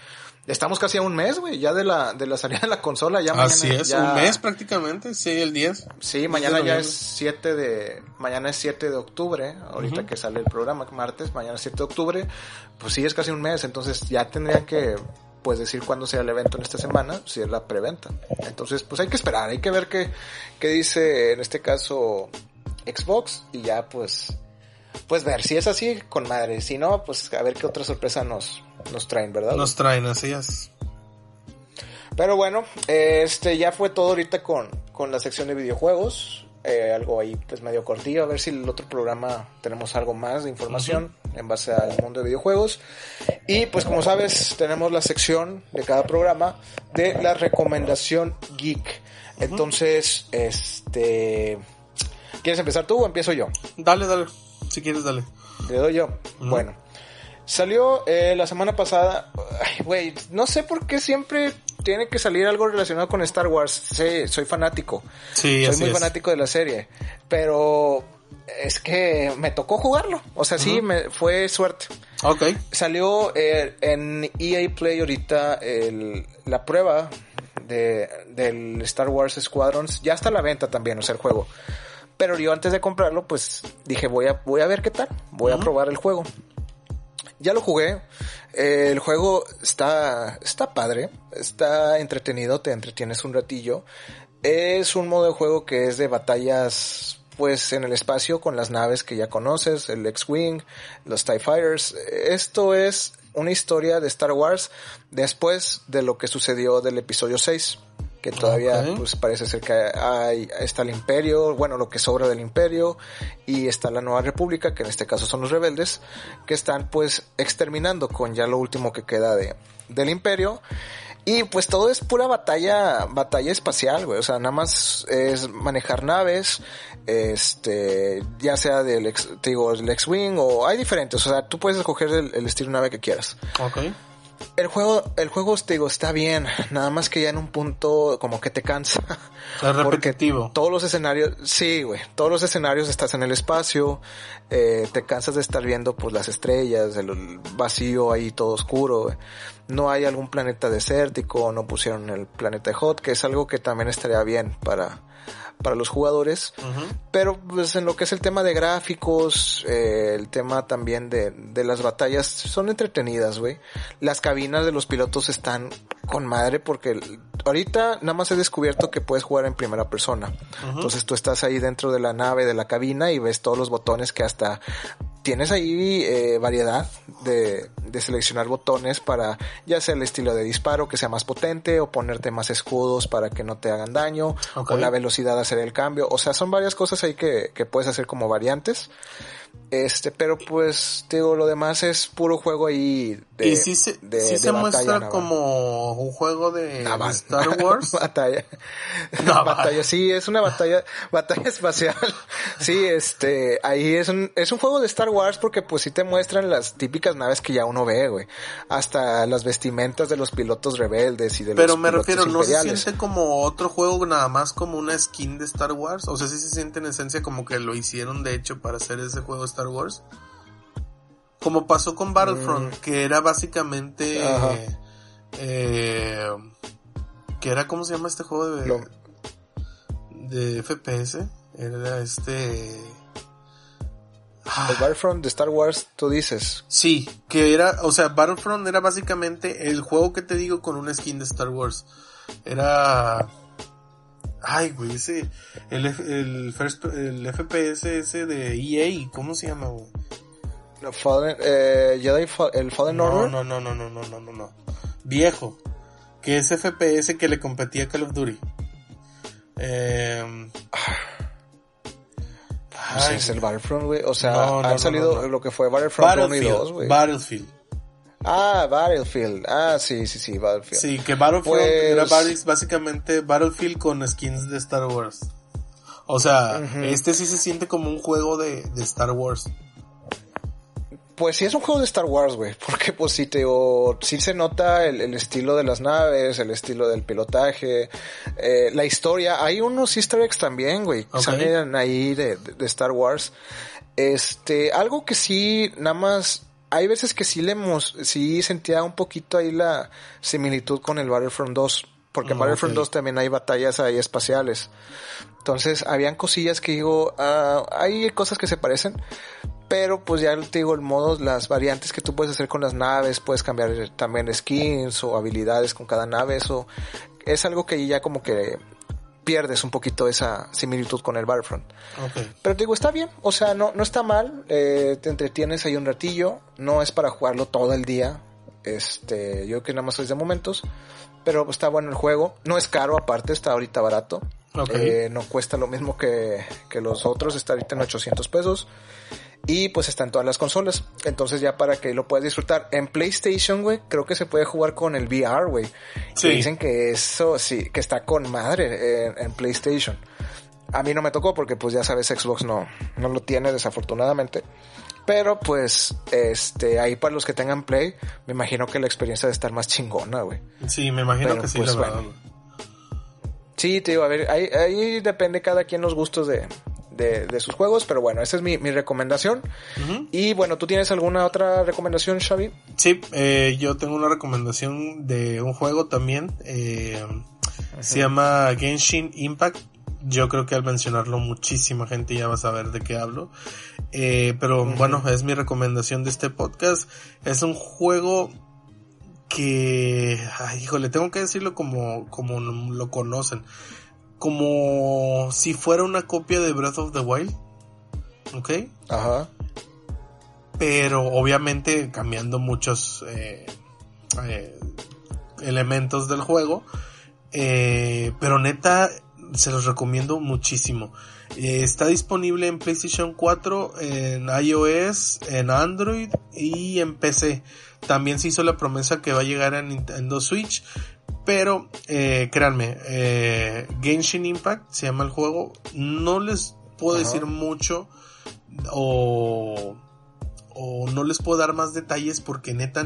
estamos casi a un mes, güey, ya de la, de la salida de la consola, ya mañana. Así es, un mes prácticamente, sí, el 10. Sí, mañana ya es 7 de, mañana es 7 de octubre, ahorita que sale el programa, martes, mañana es 7 de octubre, pues sí es casi un mes, entonces ya tendrían que pues decir cuándo sea el evento en esta semana, si es la preventa. Entonces, pues hay que esperar, hay que ver qué, qué dice en este caso Xbox y ya pues pues ver si es así con madre, si no, pues a ver qué otra sorpresa nos nos traen, ¿verdad? Nos traen, así es. Pero bueno, este ya fue todo ahorita con, con la sección de videojuegos. Eh, algo ahí pues medio cortillo, a ver si el otro programa tenemos algo más de información en base al mundo de videojuegos. Y pues como sabes, tenemos la sección de cada programa de la recomendación geek. Entonces, este... ¿Quieres empezar tú o empiezo yo? Dale, dale. Si quieres, dale. Le doy yo. Bueno. Salió eh, la semana pasada. Güey, no sé por qué siempre tiene que salir algo relacionado con Star Wars. Sí, soy fanático. Sí, soy muy fanático de la serie. Pero es que me tocó jugarlo. O sea, sí, me fue suerte. Ok. Salió eh, en EA Play ahorita el, la prueba de, del Star Wars Squadrons. Ya está a la venta también, o sea, el juego. Pero yo antes de comprarlo, pues dije, voy a, voy a ver qué tal. Voy a probar el juego. Ya lo jugué. Eh, el juego está, está padre. Está entretenido. Te entretienes un ratillo. Es un modo de juego que es de batallas pues en el espacio con las naves que ya conoces, el X-Wing, los TIE Fighters. Esto es una historia de Star Wars después de lo que sucedió del episodio 6 que todavía pues parece ser que hay, está el imperio, bueno, lo que sobra del imperio, y está la nueva república, que en este caso son los rebeldes, que están pues exterminando con ya lo último que queda de, del imperio. Y pues todo es pura batalla, batalla espacial, güey. O sea, nada más es manejar naves, este, ya sea del, ex, te digo, el X-Wing o hay diferentes. O sea, tú puedes escoger el, el estilo nave que quieras. Okay. El juego, el juego, te digo, está bien, nada más que ya en un punto como que te cansa. Es repetitivo. Todos los escenarios, sí, güey, todos los escenarios estás en el espacio, eh, te cansas de estar viendo pues las estrellas, el vacío ahí todo oscuro, no hay algún planeta desértico, no pusieron el planeta Hot, que es algo que también estaría bien para, para los jugadores. Pero pues en lo que es el tema de gráficos, eh, el tema también de, de las batallas, son entretenidas, güey. Las cabinas de los pilotos están con madre porque ahorita nada más he descubierto que puedes jugar en primera persona. Entonces tú estás ahí dentro de la nave, de la cabina y ves todos los botones que hasta tienes ahí eh, variedad de, de, seleccionar botones para ya sea el estilo de disparo que sea más potente o ponerte más escudos para que no te hagan daño o la velocidad de hacer el cambio. O sea, son varias cosas ahí que, que puedes hacer como variantes. Este, pero pues, digo, lo demás es puro juego ahí de, y sí se, sí se muestra como un juego de, Star Wars. batalla. batalla, sí, es una batalla, batalla espacial. sí, este, ahí es un, es un juego de Star Wars porque pues sí te muestran las típicas naves que ya uno ve, güey. Hasta las vestimentas de los pilotos rebeldes y de pero los me refiero, no se siente como otro juego nada más como una skin de Star Wars. O sea, sí se siente en esencia como que lo hicieron de hecho para hacer ese juego Star Wars. Como pasó con Battlefront, mm. que era básicamente... Eh, que era, ¿cómo se llama este juego de... De FPS? Era este... El Battlefront de Star Wars, tú dices. Sí, que era, o sea, Battlefront era básicamente el juego que te digo con una skin de Star Wars. Era... Ay, güey, ese. El, el, first, el FPS ese de EA, ¿cómo se llama, güey? No, Fallen, eh, Jedi, el Fallen no, Order. No, no, no, no, no, no, no, no. Viejo. Que es FPS que le competía a Call of Duty. Eh, pues es el Battlefront, güey. O sea, no, han salido lo que fue Battlefront 1 y 2, güey. Battlefield. Ah, Battlefield. Ah, sí, sí, sí, Battlefield. Sí, que Battlefield era pues- básicamente Battlefield con skins de Star Wars. O sea, este sí se siente como un juego de, de Star Wars. Pues sí es un juego de Star Wars, güey, porque pues sí te o, sí se nota el, el, estilo de las naves, el estilo del pilotaje, eh, la historia. Hay unos Easter eggs también, güey, que salen ahí de, de, de, Star Wars. Este, algo que sí, nada más hay veces que sí le hemos, sí sentía un poquito ahí la similitud con el Battlefront 2, porque en ah, Battlefront 2 también hay batallas ahí espaciales. Entonces, habían cosillas que digo, uh, hay cosas que se parecen, pero pues ya te digo el modo, las variantes que tú puedes hacer con las naves, puedes cambiar también skins o habilidades con cada nave, eso es algo que ya como que pierdes un poquito esa similitud con el Battlefront. Pero te digo, está bien, o sea, no, no está mal, eh, te entretienes ahí un ratillo, no es para jugarlo todo el día, este, yo creo que nada más es de momentos, pero está bueno el juego, no es caro aparte, está ahorita barato, eh, no cuesta lo mismo que, que los otros, está ahorita en 800 pesos. Y pues está en todas las consolas. Entonces ya para que lo puedas disfrutar. En PlayStation, güey, creo que se puede jugar con el VR, güey. Sí. dicen que eso sí, que está con madre en, PlayStation. A mí no me tocó porque pues ya sabes, Xbox no, no lo tiene desafortunadamente. Pero pues, este, ahí para los que tengan Play, me imagino que la experiencia debe estar más chingona, güey. Sí, me imagino que sí, pues, Sí, te digo, a ver, ahí, ahí depende cada quien los gustos de, de, sus juegos, pero bueno, esa es mi, recomendación. Y bueno, ¿tú tienes alguna otra recomendación, Xavi? Sí, eh, yo tengo una recomendación de un juego también. Eh, se llama Genshin Impact. Yo creo que al mencionarlo muchísima gente ya va a saber de qué hablo. Eh, pero bueno, es mi recomendación de este podcast. Es un juego que, ay, híjole, tengo que decirlo como, como lo conocen como si fuera una copia de Breath of the Wild. ¿Ok? Ajá. Pero obviamente cambiando muchos eh, eh, elementos del juego. Eh, pero neta, se los recomiendo muchísimo. Está disponible en PlayStation 4, en iOS, en Android y en PC. También se hizo la promesa que va a llegar a Nintendo Switch. Pero, eh, créanme, eh, Genshin Impact se llama el juego. No les puedo decir mucho o, o no les puedo dar más detalles porque neta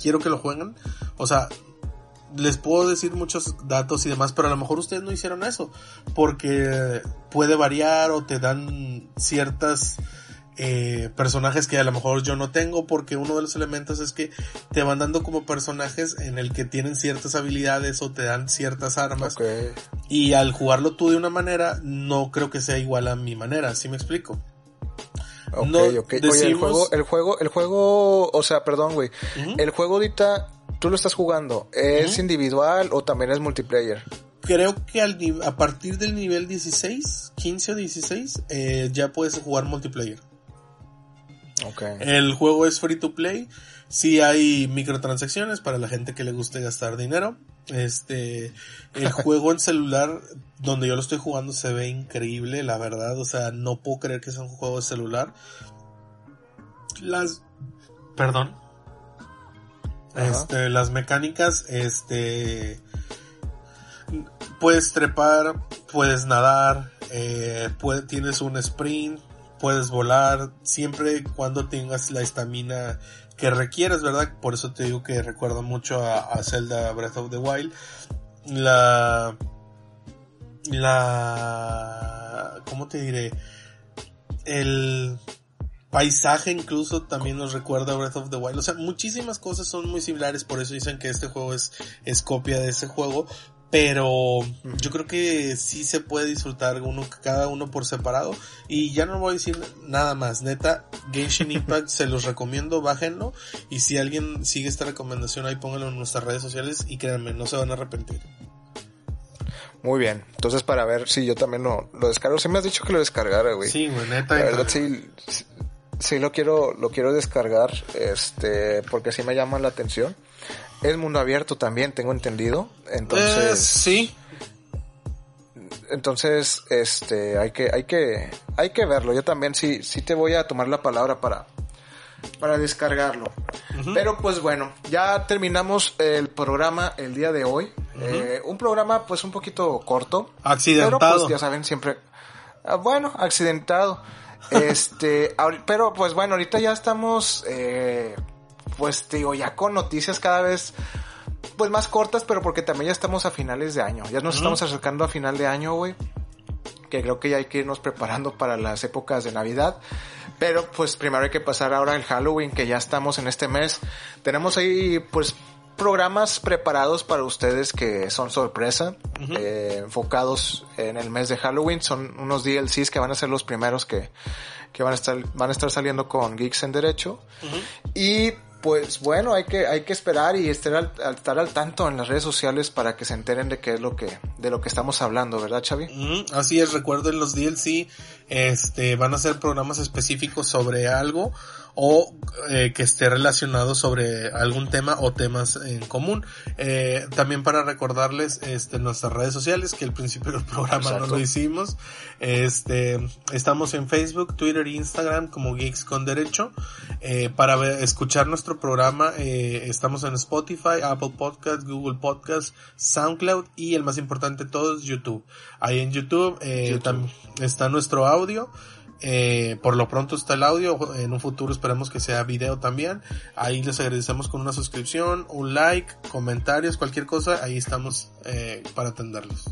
quiero que lo jueguen. O sea, les puedo decir muchos datos y demás, pero a lo mejor ustedes no hicieron eso porque puede variar o te dan ciertas eh, personajes que a lo mejor yo no tengo porque uno de los elementos es que te van dando como personajes en el que tienen ciertas habilidades o te dan ciertas armas. Y al jugarlo tú de una manera no creo que sea igual a mi manera, ¿sí me explico? Ok, no el juego, el juego, el juego, o sea, perdón, güey, el juego ahorita tú lo estás jugando, ¿es individual o también es multiplayer? creo que al, a partir del nivel 16, 15 o 16, eh, ya puedes jugar multiplayer. El juego es free to play. Sí hay microtransacciones para la gente que le guste gastar dinero. Este, el juego en celular, donde yo lo estoy jugando, se ve increíble, la verdad. O sea, no puedo creer que sea un juego de celular. Las, perdón. Este, las mecánicas, este, puedes trepar, puedes nadar, eh, tienes un sprint, puedes volar, siempre cuando tengas la estamina que requieres, ¿verdad? Por eso te digo que recuerda mucho a, Zelda Breath of the Wild. La... La... ¿Cómo te diré? El paisaje incluso también nos recuerda a Breath of the Wild. O sea, muchísimas cosas son muy similares, por eso dicen que este juego es, es copia de ese juego. Pero yo creo que sí se puede disfrutar uno, cada uno por separado. Y ya no voy a decir nada más. Neta, Genshin Impact se los recomiendo, bájenlo. Y si alguien sigue esta recomendación ahí pónganlo en nuestras redes sociales y créanme, no se van a arrepentir. Muy bien. Entonces para ver si yo también lo, lo descargo. Si me has dicho que lo descargara, güey. Sí, güey, neta. La verdad sí, sí lo quiero, lo quiero descargar, este, porque sí me llama la atención. Es mundo abierto también, tengo entendido. Entonces. Eh, sí. Entonces, este, hay que, hay que, hay que verlo. Yo también sí, sí te voy a tomar la palabra para, para descargarlo. Pero pues bueno, ya terminamos el programa el día de hoy. Eh, un programa pues un poquito corto. Accidentado. Pero pues ya saben, siempre, ah, bueno, accidentado. Este, pero pues bueno, ahorita ya estamos, eh, pues digo, ya con noticias cada vez pues más cortas, pero porque también ya estamos a finales de año. Ya nos estamos acercando a final de año, güey. Que creo que ya hay que irnos preparando para las épocas de Navidad. Pero pues primero hay que pasar ahora el Halloween, que ya estamos en este mes. Tenemos ahí pues programas preparados para ustedes que son sorpresa, eh, enfocados en el mes de Halloween. Son unos DLCs que van a ser los primeros que, que van a estar, van a estar saliendo con Geeks en Derecho. Y pues bueno, hay que, hay que esperar y estar al, estar al tanto en las redes sociales para que se enteren de qué es lo que, de lo que estamos hablando, ¿verdad, Xavi? así es, recuerden los DLC, este, van a ser programas específicos sobre algo o eh, que esté relacionado sobre algún tema o temas en común. Eh, también para recordarles este, nuestras redes sociales, que al principio del programa no lo hicimos. Este, estamos en Facebook, Twitter e Instagram como Geeks con Derecho. Eh, para escuchar nuestro programa eh, estamos en Spotify, Apple Podcast, Google Podcast, SoundCloud y el más importante de todos, YouTube. Ahí en YouTube, eh, YouTube. está nuestro audio. Eh, por lo pronto está el audio, en un futuro esperamos que sea video también. Ahí les agradecemos con una suscripción, un like, comentarios, cualquier cosa, ahí estamos eh, para atenderlos.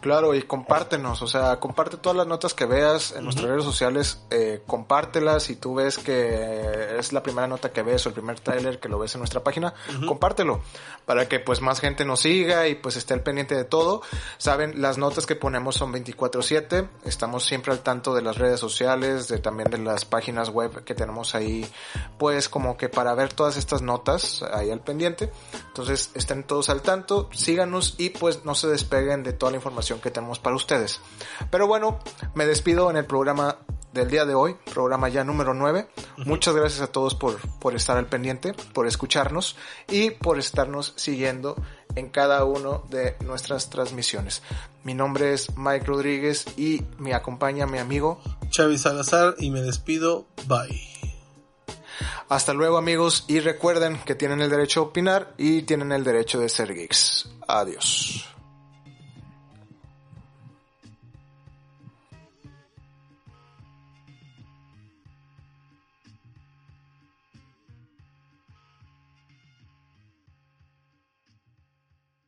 Claro, y compártenos, o sea, comparte todas las notas que veas en nuestras redes sociales, eh, compártelas si tú ves que es la primera nota que ves o el primer trailer que lo ves en nuestra página, compártelo para que pues más gente nos siga y pues esté al pendiente de todo. Saben, las notas que ponemos son 24/7, estamos siempre al tanto de las redes sociales, de también de las páginas web que tenemos ahí, pues como que para ver todas estas notas ahí al pendiente. Entonces, estén todos al tanto, síganos y pues no se despeguen de toda la información que tenemos para ustedes. Pero bueno, me despido en el programa del día de hoy, programa ya número 9. Muchas gracias a todos por, por estar al pendiente, por escucharnos y por estarnos siguiendo en cada uno de nuestras transmisiones. Mi nombre es Mike Rodríguez y me acompaña mi amigo Xavi Salazar y me despido. Bye. Hasta luego amigos y recuerden que tienen el derecho a opinar y tienen el derecho de ser geeks. Adiós.